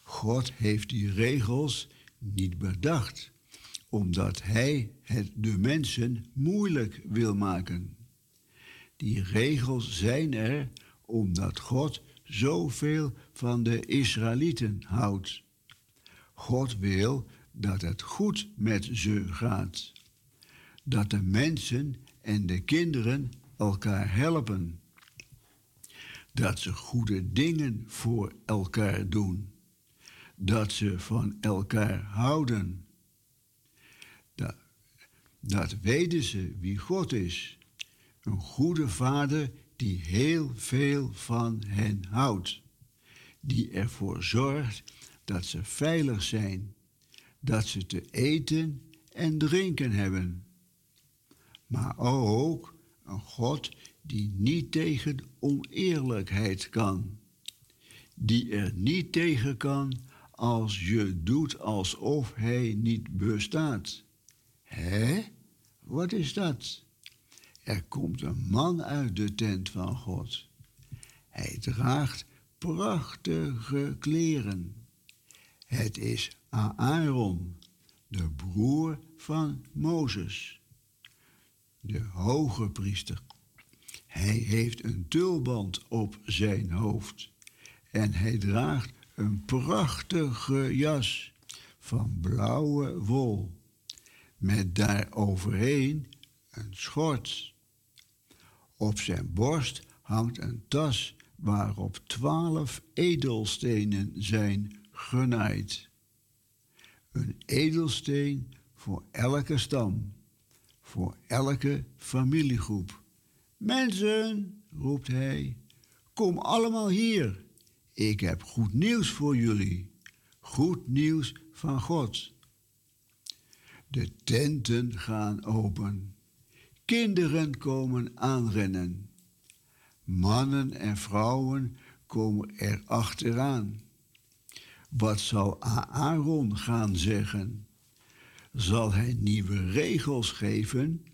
God heeft die regels niet bedacht, omdat Hij het de mensen moeilijk wil maken. Die regels zijn er omdat God zoveel van de Israëlieten houdt. God wil dat het goed met ze gaat. Dat de mensen en de kinderen elkaar helpen. Dat ze goede dingen voor elkaar doen. Dat ze van elkaar houden. Dat, dat weten ze wie God is. Een goede vader die heel veel van hen houdt. Die ervoor zorgt dat ze veilig zijn. Dat ze te eten en drinken hebben. Maar ook een God die niet tegen oneerlijkheid kan. Die er niet tegen kan als je doet alsof hij niet bestaat. Hè? Wat is dat? Er komt een man uit de tent van God. Hij draagt prachtige kleren. Het is Aaron, de broer van Mozes, de hoge priester. Hij heeft een tulband op zijn hoofd en hij draagt een prachtige jas van blauwe wol, met daaroverheen een schort. Op zijn borst hangt een tas waarop twaalf edelstenen zijn genaaid. Een edelsteen voor elke stam, voor elke familiegroep. Mensen, roept hij, kom allemaal hier. Ik heb goed nieuws voor jullie. Goed nieuws van God. De tenten gaan open. Kinderen komen aanrennen. Mannen en vrouwen komen er achteraan. Wat zal Aaron gaan zeggen? Zal hij nieuwe regels geven?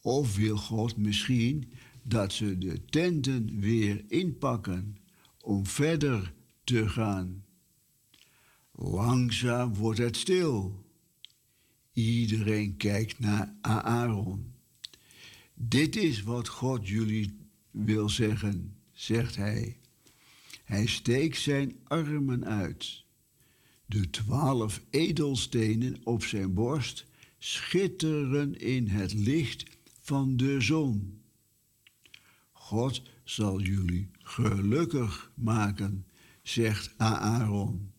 Of wil God misschien dat ze de tenten weer inpakken om verder te gaan? Langzaam wordt het stil. Iedereen kijkt naar Aaron. Dit is wat God jullie wil zeggen, zegt hij. Hij steekt zijn armen uit. De twaalf edelstenen op zijn borst schitteren in het licht van de zon. God zal jullie gelukkig maken, zegt Aaron.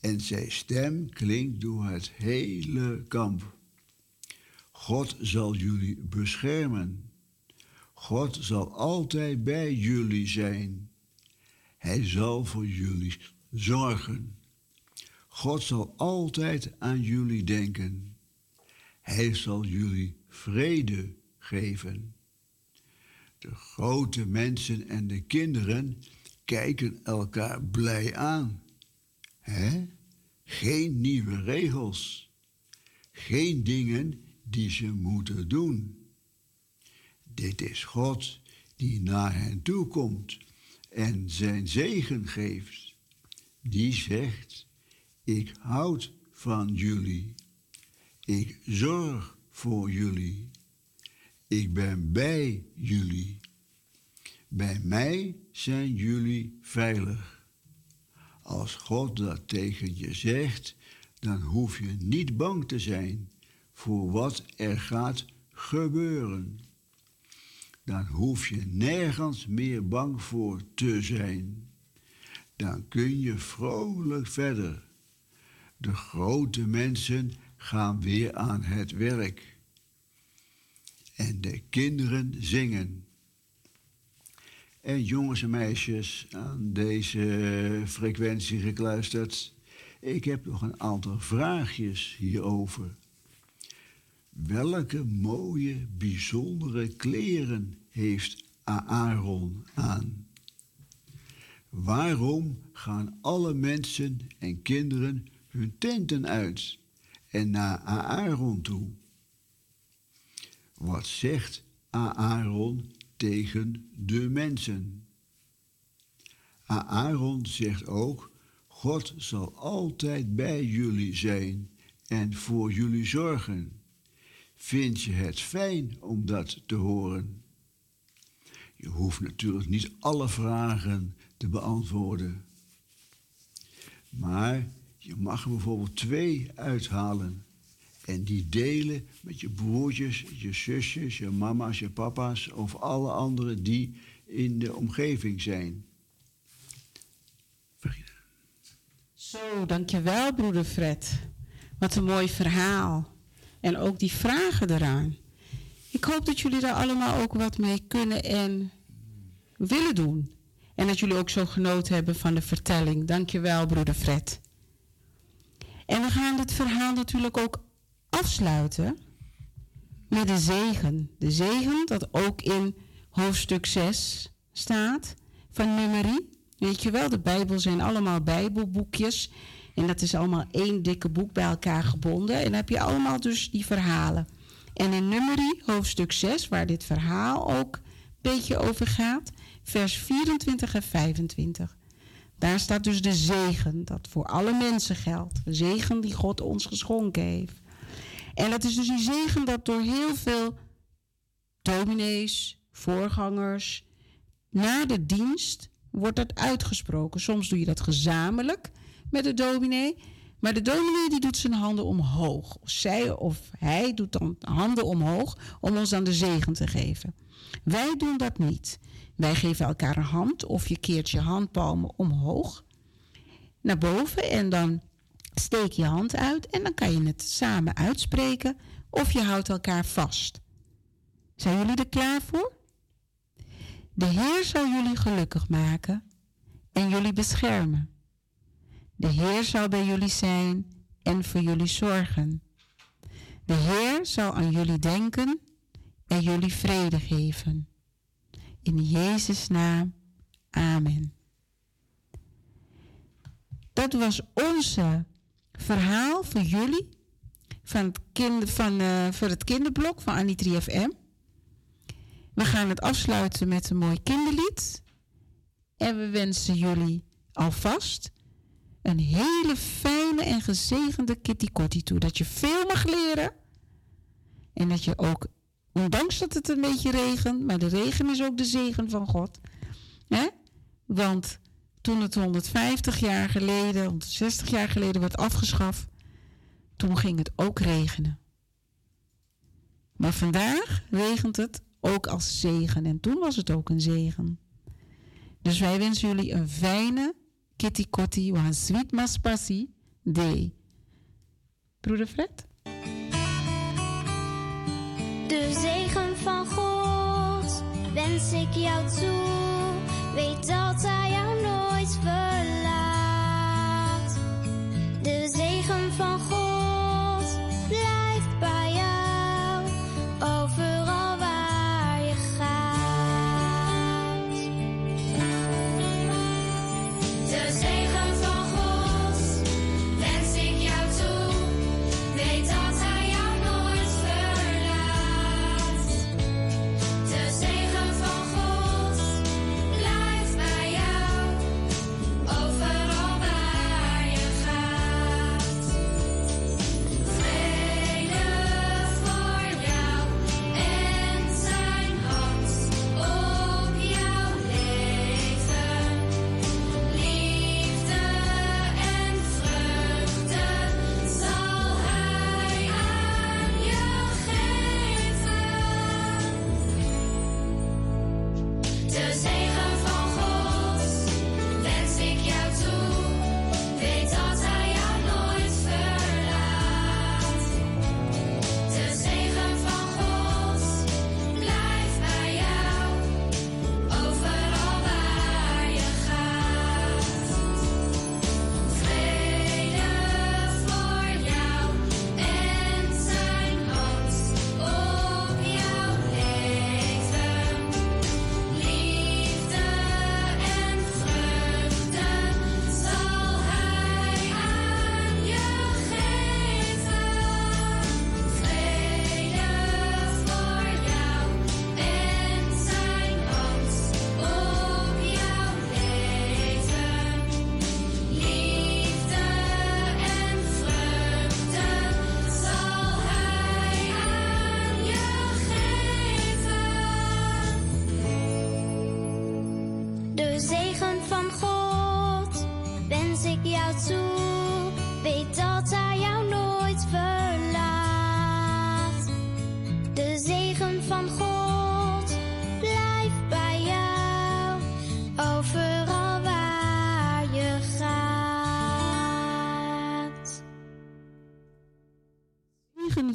En zijn stem klinkt door het hele kamp. God zal jullie beschermen. God zal altijd bij jullie zijn. Hij zal voor jullie zorgen. God zal altijd aan jullie denken. Hij zal jullie vrede geven. De grote mensen en de kinderen kijken elkaar blij aan. Hè? Geen nieuwe regels. Geen dingen die ze moeten doen. Dit is God die naar hen toe komt en zijn zegen geeft. Die zegt, ik houd van jullie. Ik zorg voor jullie. Ik ben bij jullie. Bij mij zijn jullie veilig. Als God dat tegen je zegt, dan hoef je niet bang te zijn voor wat er gaat gebeuren. Dan hoef je nergens meer bang voor te zijn. Dan kun je vrolijk verder. De grote mensen gaan weer aan het werk. En de kinderen zingen. En jongens en meisjes aan deze frequentie gekluisterd. Ik heb nog een aantal vraagjes hierover. Welke mooie, bijzondere kleren heeft Aaron aan? Waarom gaan alle mensen en kinderen hun tenten uit en naar Aaron toe? Wat zegt Aaron tegen de mensen? Aaron zegt ook: God zal altijd bij jullie zijn en voor jullie zorgen. Vind je het fijn om dat te horen? Je hoeft natuurlijk niet alle vragen te beantwoorden. Maar je mag er bijvoorbeeld twee uithalen. En die delen met je broertjes, je zusjes, je mama's, je papa's of alle anderen die in de omgeving zijn. Zo, dankjewel broeder Fred. Wat een mooi verhaal. En ook die vragen eraan. Ik hoop dat jullie daar allemaal ook wat mee kunnen en willen doen. En dat jullie ook zo genoten hebben van de vertelling. Dankjewel broeder Fred. En we gaan dit verhaal natuurlijk ook afsluiten met de zegen. De zegen dat ook in hoofdstuk 6 staat van nummerie. Weet je wel, de Bijbel zijn allemaal Bijbelboekjes. En dat is allemaal één dikke boek bij elkaar gebonden. En dan heb je allemaal dus die verhalen. En in nummerie, hoofdstuk 6, waar dit verhaal ook een beetje over gaat, vers 24 en 25. Daar staat dus de zegen, dat voor alle mensen geldt. De zegen die God ons geschonken heeft. En dat is dus die zegen dat door heel veel dominees, voorgangers, na de dienst wordt dat uitgesproken. Soms doe je dat gezamenlijk met de dominee. Maar de dominee die doet zijn handen omhoog. Zij of hij doet dan handen omhoog om ons dan de zegen te geven. Wij doen dat niet. Wij geven elkaar een hand of je keert je handpalmen omhoog naar boven en dan steek je hand uit en dan kan je het samen uitspreken of je houdt elkaar vast. Zijn jullie er klaar voor? De Heer zal jullie gelukkig maken en jullie beschermen. De Heer zal bij jullie zijn en voor jullie zorgen. De Heer zal aan jullie denken en jullie vrede geven. In Jezus' naam, amen. Dat was onze verhaal voor jullie van het, kind, van, eh, voor het kinderblok van Annie 3FM. We gaan het afsluiten met een mooi kinderlied. En we wensen jullie alvast een hele fijne en gezegende kitty Kotti toe. Dat je veel mag leren. En dat je ook, ondanks dat het een beetje regent, maar de regen is ook de zegen van God. Hè? Want toen het 150 jaar geleden, 160 jaar geleden werd afgeschaft, toen ging het ook regenen. Maar vandaag regent het ook als zegen en toen was het ook een zegen. Dus wij wensen jullie een fijne kitty kotti, een sweet day. Broeder Fred? De zegen van God wens ik jou toe. Weet dat hij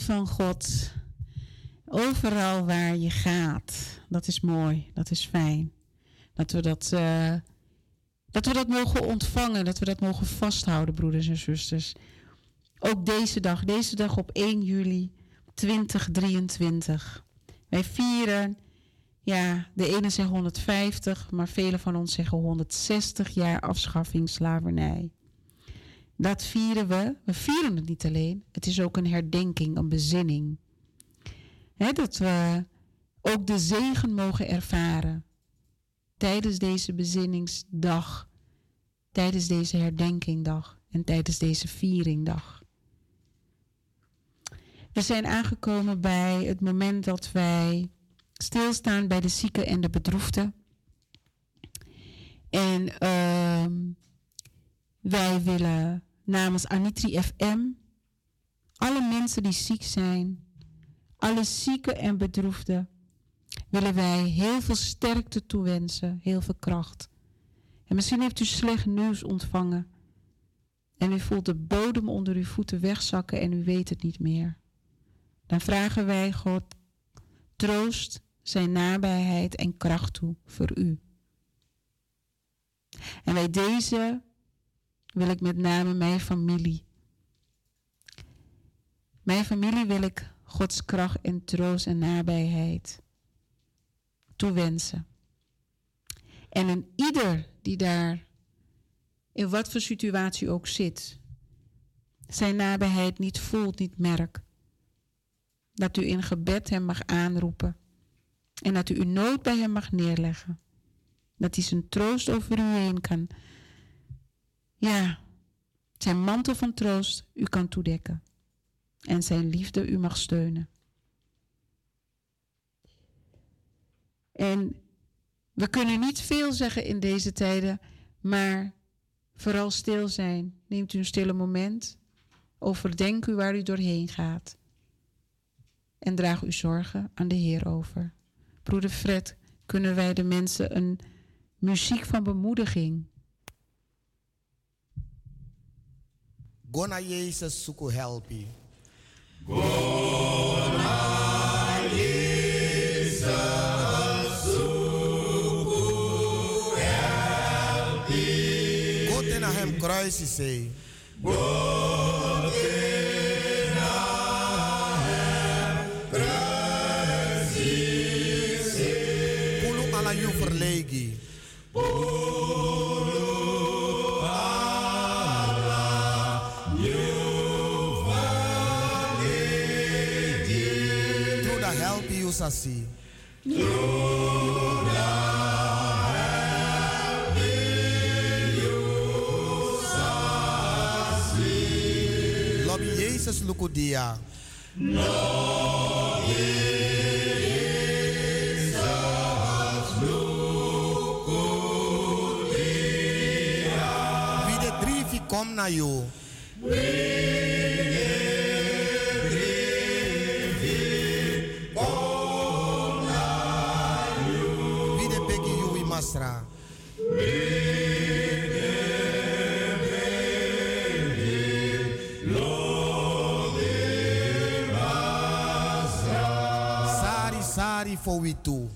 van God overal waar je gaat. Dat is mooi, dat is fijn. Dat we dat, eh, dat we dat mogen ontvangen, dat we dat mogen vasthouden, broeders en zusters. Ook deze dag, deze dag op 1 juli 2023. Wij vieren, ja, de ene zegt 150, maar velen van ons zeggen 160 jaar afschaffing slavernij. Dat vieren we. We vieren het niet alleen. Het is ook een herdenking, een bezinning. Dat we ook de zegen mogen ervaren tijdens deze bezinningsdag, tijdens deze herdenkingdag en tijdens deze vieringdag. We zijn aangekomen bij het moment dat wij stilstaan bij de zieken en de bedroefden. En ehm, wij willen namens Anitri FM alle mensen die ziek zijn, alle zieken en bedroefden, willen wij heel veel sterkte toewensen, heel veel kracht. En misschien heeft u slecht nieuws ontvangen en u voelt de bodem onder uw voeten wegzakken en u weet het niet meer. Dan vragen wij God troost, zijn nabijheid en kracht toe voor u. En bij deze wil ik met name mijn familie. Mijn familie wil ik Gods kracht en troost en nabijheid toewensen. En een ieder die daar in wat voor situatie ook zit, zijn nabijheid niet voelt, niet merkt. Dat u in gebed hem mag aanroepen. En dat u uw nood bij hem mag neerleggen. Dat hij zijn troost over u heen kan. Ja, zijn mantel van troost u kan toedekken. En zijn liefde u mag steunen. En we kunnen niet veel zeggen in deze tijden, maar vooral stil zijn. Neemt u een stille moment. Overdenk u waar u doorheen gaat. En draag uw zorgen aan de Heer over. Broeder Fred, kunnen wij de mensen een muziek van bemoediging Go naar Jezus, zoek u helpen. Go naar hem kruis, zei. Pulu sasi. Lobby Jezus lukudia. Wie de drie kom naar jou. Too.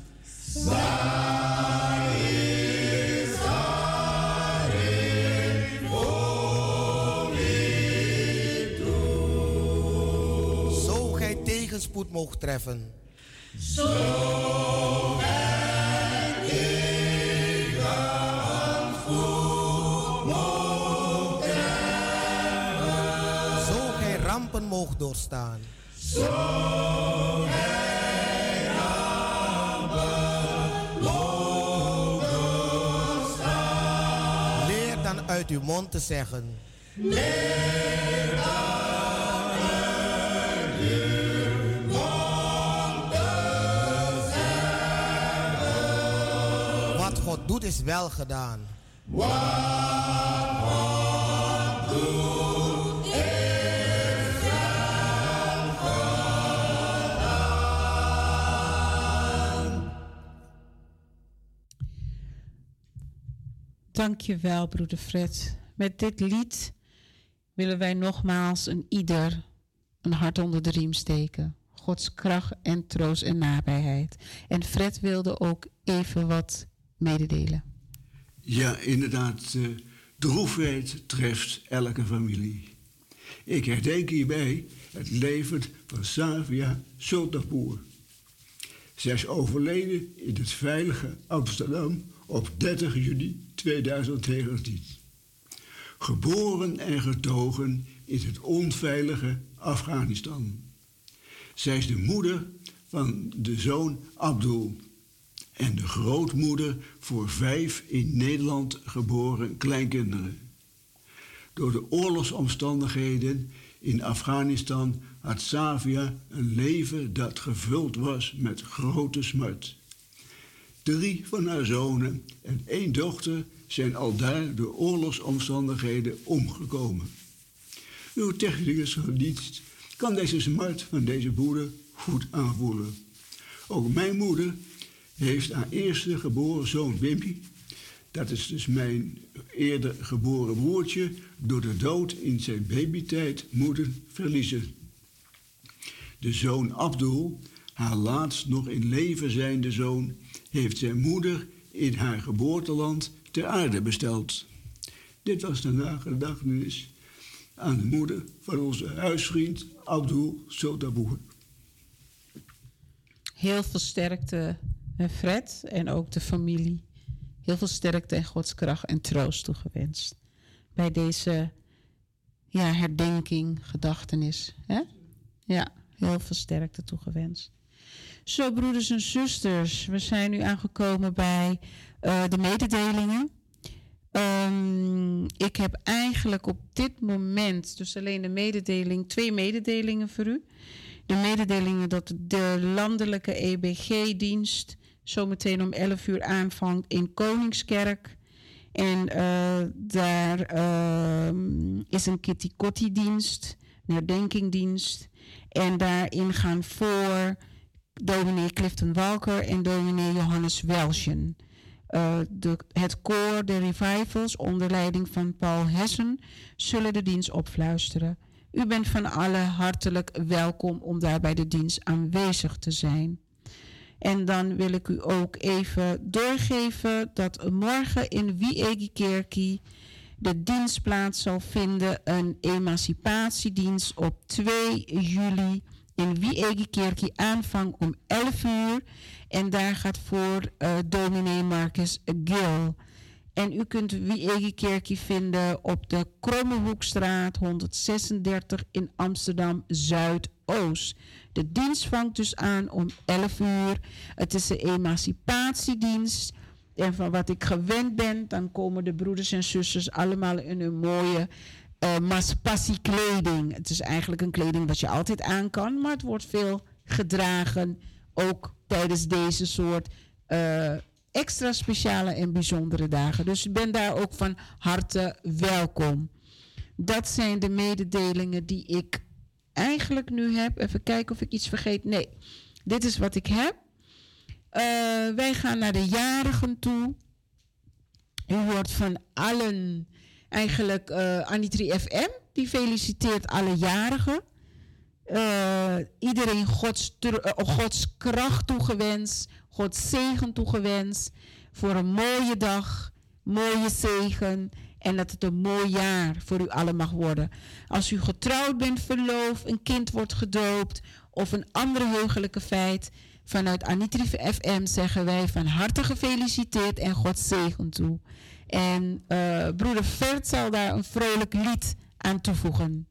Zo gij tegenspoed moogt treffen. Zo gij rampen moogt doorstaan. Uit uw te zeggen. Wat God doet is wel gedaan. Je wel, broeder Fred. Met dit lied willen wij nogmaals een ieder een hart onder de riem steken. Gods kracht en troost en nabijheid. En Fred wilde ook even wat mededelen. Ja, inderdaad. eh, droefheid treft elke familie. Ik herdenk hierbij het leven van Savia Sultapoer. Zij is overleden in het veilige Amsterdam op 30 juni 2019. Geboren en getogen in het onveilige Afghanistan. Zij is de moeder van de zoon Abdul en de grootmoeder voor vijf in Nederland geboren kleinkinderen. Door de oorlogsomstandigheden in Afghanistan had Savia een leven dat gevuld was met grote smart. Drie van haar zonen en één dochter zijn al daar door oorlogsomstandigheden omgekomen. Uw technische dienst kan deze smart van deze moeder goed aanvoelen. Ook mijn moeder heeft haar eerste geboren zoon Wimpy, dat is dus mijn eerder geboren broertje, door de dood in zijn babytijd moeten verliezen. De zoon Abdul, haar laatst nog in leven zijnde zoon, heeft zijn moeder in haar geboorteland ter aarde besteld. Dit was de nagedachtenis aan de moeder van onze huisvriend Abdul Sotaboer. Heel veel sterkte, Fred, en ook de familie. Heel veel sterkte en godskracht en troost toegewenst. Bij deze ja, herdenking, gedachtenis. Hè? Ja, heel veel sterkte toegewenst. Zo, broeders en zusters, we zijn nu aangekomen bij eh, de mededelingen. Ehm, ik heb eigenlijk op dit moment, dus alleen de mededeling, twee mededelingen voor u. De mededelingen dat de landelijke EBG-dienst zometeen om 11 uur aanvangt in Koningskerk. En eh, daar ehm, is een Kitty Kotti dienst, een. En daarin gaan voor dominee Clifton Walker en dominee Johannes Welsjen. Uh, het koor, de revivals, onder leiding van Paul Hessen, zullen de dienst opfluisteren. U bent van alle hartelijk welkom om daar bij de dienst aanwezig te zijn. En dan wil ik u ook even doorgeven dat morgen in Wiegekerkie de dienst plaats zal vinden. Een emancipatiedienst op 2 juli in Wiegekerkie aanvang om 11 uur. En daar gaat voor uh, dominee Marcus Gil. En u kunt Wiegekerkie vinden op de Krommehoekstraat 136 in Amsterdam Zuidoost. De dienst vangt dus aan om 11 uur. Het is een emancipatiedienst. En van wat ik gewend ben, dan komen de broeders en zusters allemaal in hun mooie uh, kleding. Het is eigenlijk een kleding wat je altijd aan kan, maar het wordt veel gedragen. Ook tijdens deze soort uh, extra speciale en bijzondere dagen. Dus ik ben daar ook van harte welkom. Dat zijn de mededelingen die ik eigenlijk nu heb. Even kijken of ik iets vergeet. Nee, dit is wat ik heb. Uh, wij gaan naar de jarigen toe. U hoort van allen eigenlijk uh, Anitri FM. Die feliciteert alle jarigen. Uh, iedereen Gods, uh, Gods kracht toegewenst. Gods zegen toegewenst. Voor een mooie dag. Mooie zegen. En dat het een mooi jaar voor u allen mag worden. Als u getrouwd bent, verloofd, een kind wordt gedoopt of een andere heugelijke feit. Vanuit Anitri FM zeggen wij van harte gefeliciteerd en God zegen toe. En uh, broeder Vert zal daar een vrolijk lied aan toevoegen.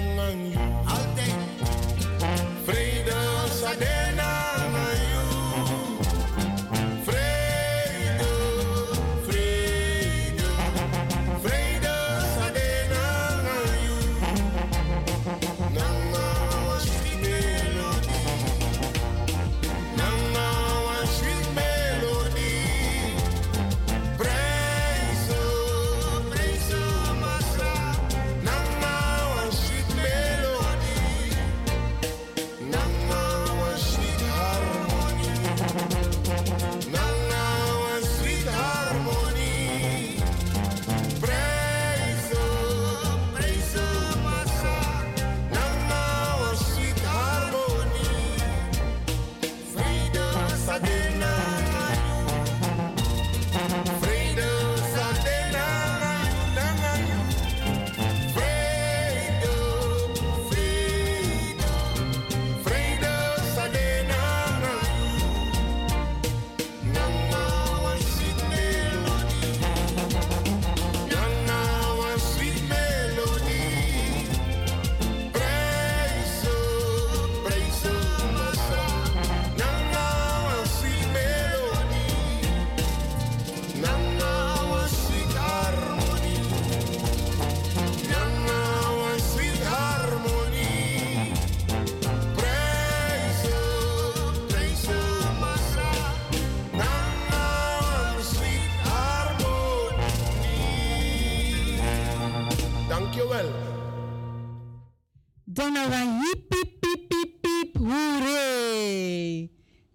Sadenangan you.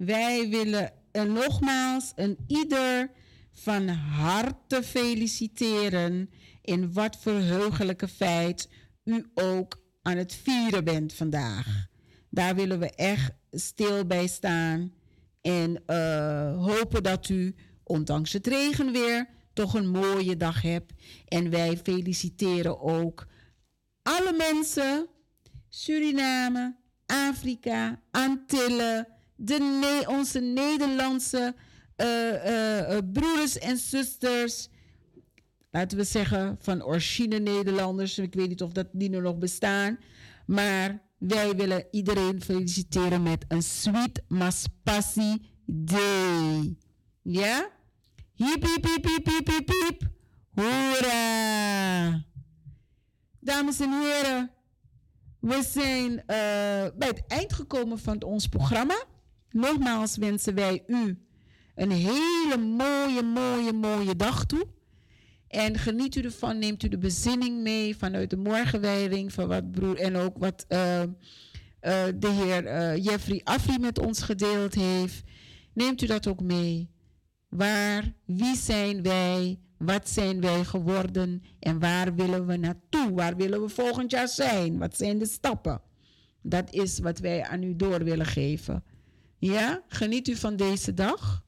Wij willen er nogmaals een ieder van harte feliciteren in wat voor heugelijke feit u ook aan het vieren bent vandaag. Daar willen we echt stil bij staan en eh, hopen dat u, ondanks het regenweer, toch een mooie dag hebt. En wij feliciteren ook alle mensen, Suriname, Afrika, Antillen, de onze Nederlandse eh, eh, eh, broeders en zusters. Laten we zeggen van origine Nederlanders. Ik weet niet of dat die nu nog bestaan. Maar wij willen iedereen feliciteren met een Sweet Maspassi Day. Ja? Hiep, hiep, hiep, hiep, hiep. Hoera! Dames en heren, we zijn bij het eind gekomen van ons programma. Nogmaals wensen wij u een hele mooie, mooie, mooie dag toe. En geniet u ervan, neemt u de bezinning mee vanuit de morgenwijding van wat broer en ook wat eh, eh, de heer eh, Jeffrey Afri met ons gedeeld heeft. Neemt u dat ook mee. Waar, wie zijn wij? Wat zijn wij geworden? En waar willen we naartoe? Waar willen we volgend jaar zijn? Wat zijn de stappen? Dat is wat wij aan u door willen geven. Ja, geniet u van deze dag.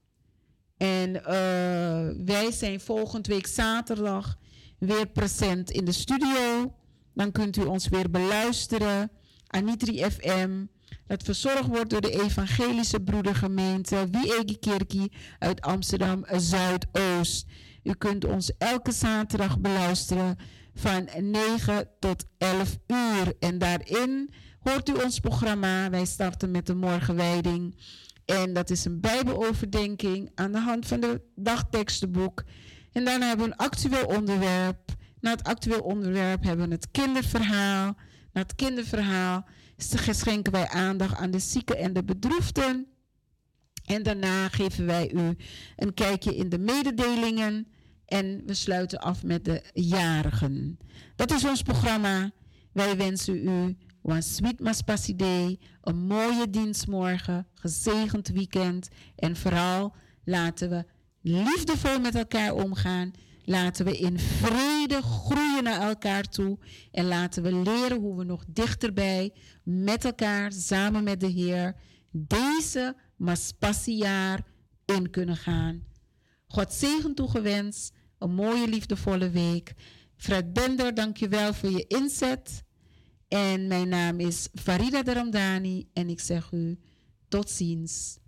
En eh, wij zijn volgende week zaterdag weer present in de studio. Dan kunt u ons weer beluisteren. Anitri FM. Dat verzorgd wordt door de Evangelische Broedergemeente Wiege Kerkie uit Amsterdam Zuidoost. U kunt ons elke zaterdag beluisteren van 9 tot 11 uur. En daarin hoort u ons programma. Wij starten met de morgenwijding. En dat is een Bijbeloverdenking aan de hand van het dagtekstenboek. En daarna hebben we een actueel onderwerp. Na het actueel onderwerp hebben we het kinderverhaal. Na het kinderverhaal schenken wij aandacht aan de zieken en de bedroefden. En daarna geven wij u een kijkje in de mededelingen. En we sluiten af met de jarigen. Dat is ons programma. Wij wensen u een sweet Maspassi Day, een mooie dienstmorgen, gezegend weekend. En vooral laten we liefdevol met elkaar omgaan. Laten we in vrede groeien naar elkaar toe. En laten we leren hoe we nog dichterbij met elkaar, samen met de Heer, deze Maspassi-jaar in kunnen gaan. God zegen toegewenst. Een mooie, liefdevolle week. Fred Bender, dankjewel voor je inzet. En mijn naam is Farida Daramdani en ik zeg u tot ziens.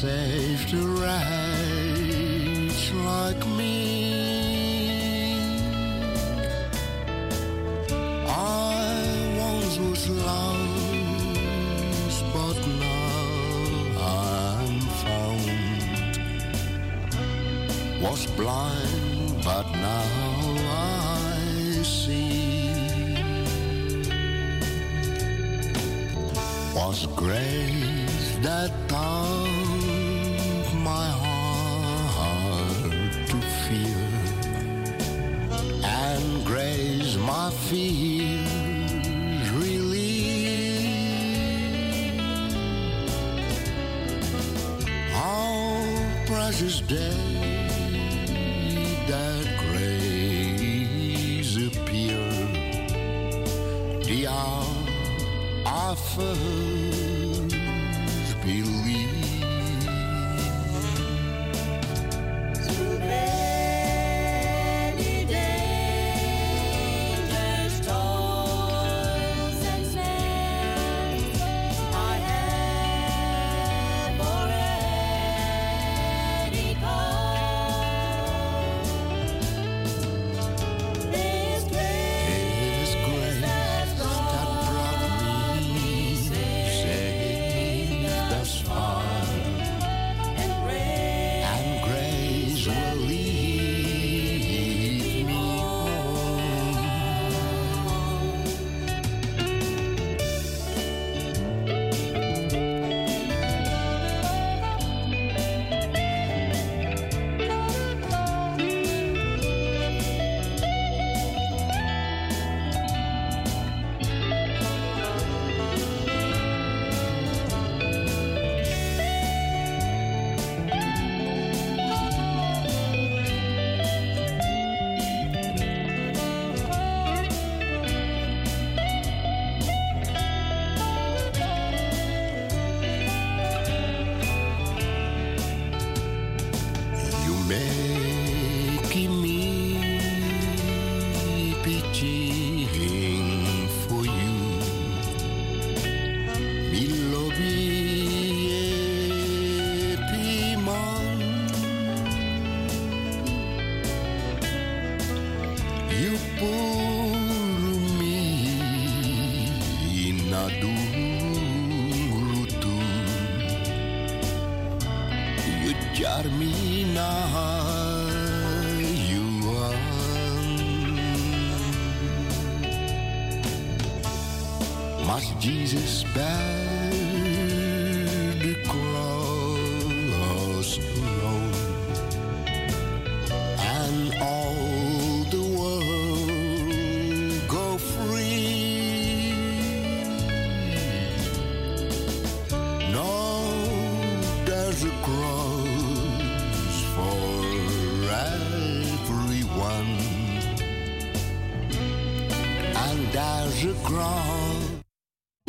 safe to rage like me. I once was lost, but now I'm found. Was blind, but now I see. Was grace that time was his day that grace appeared. The hour offered.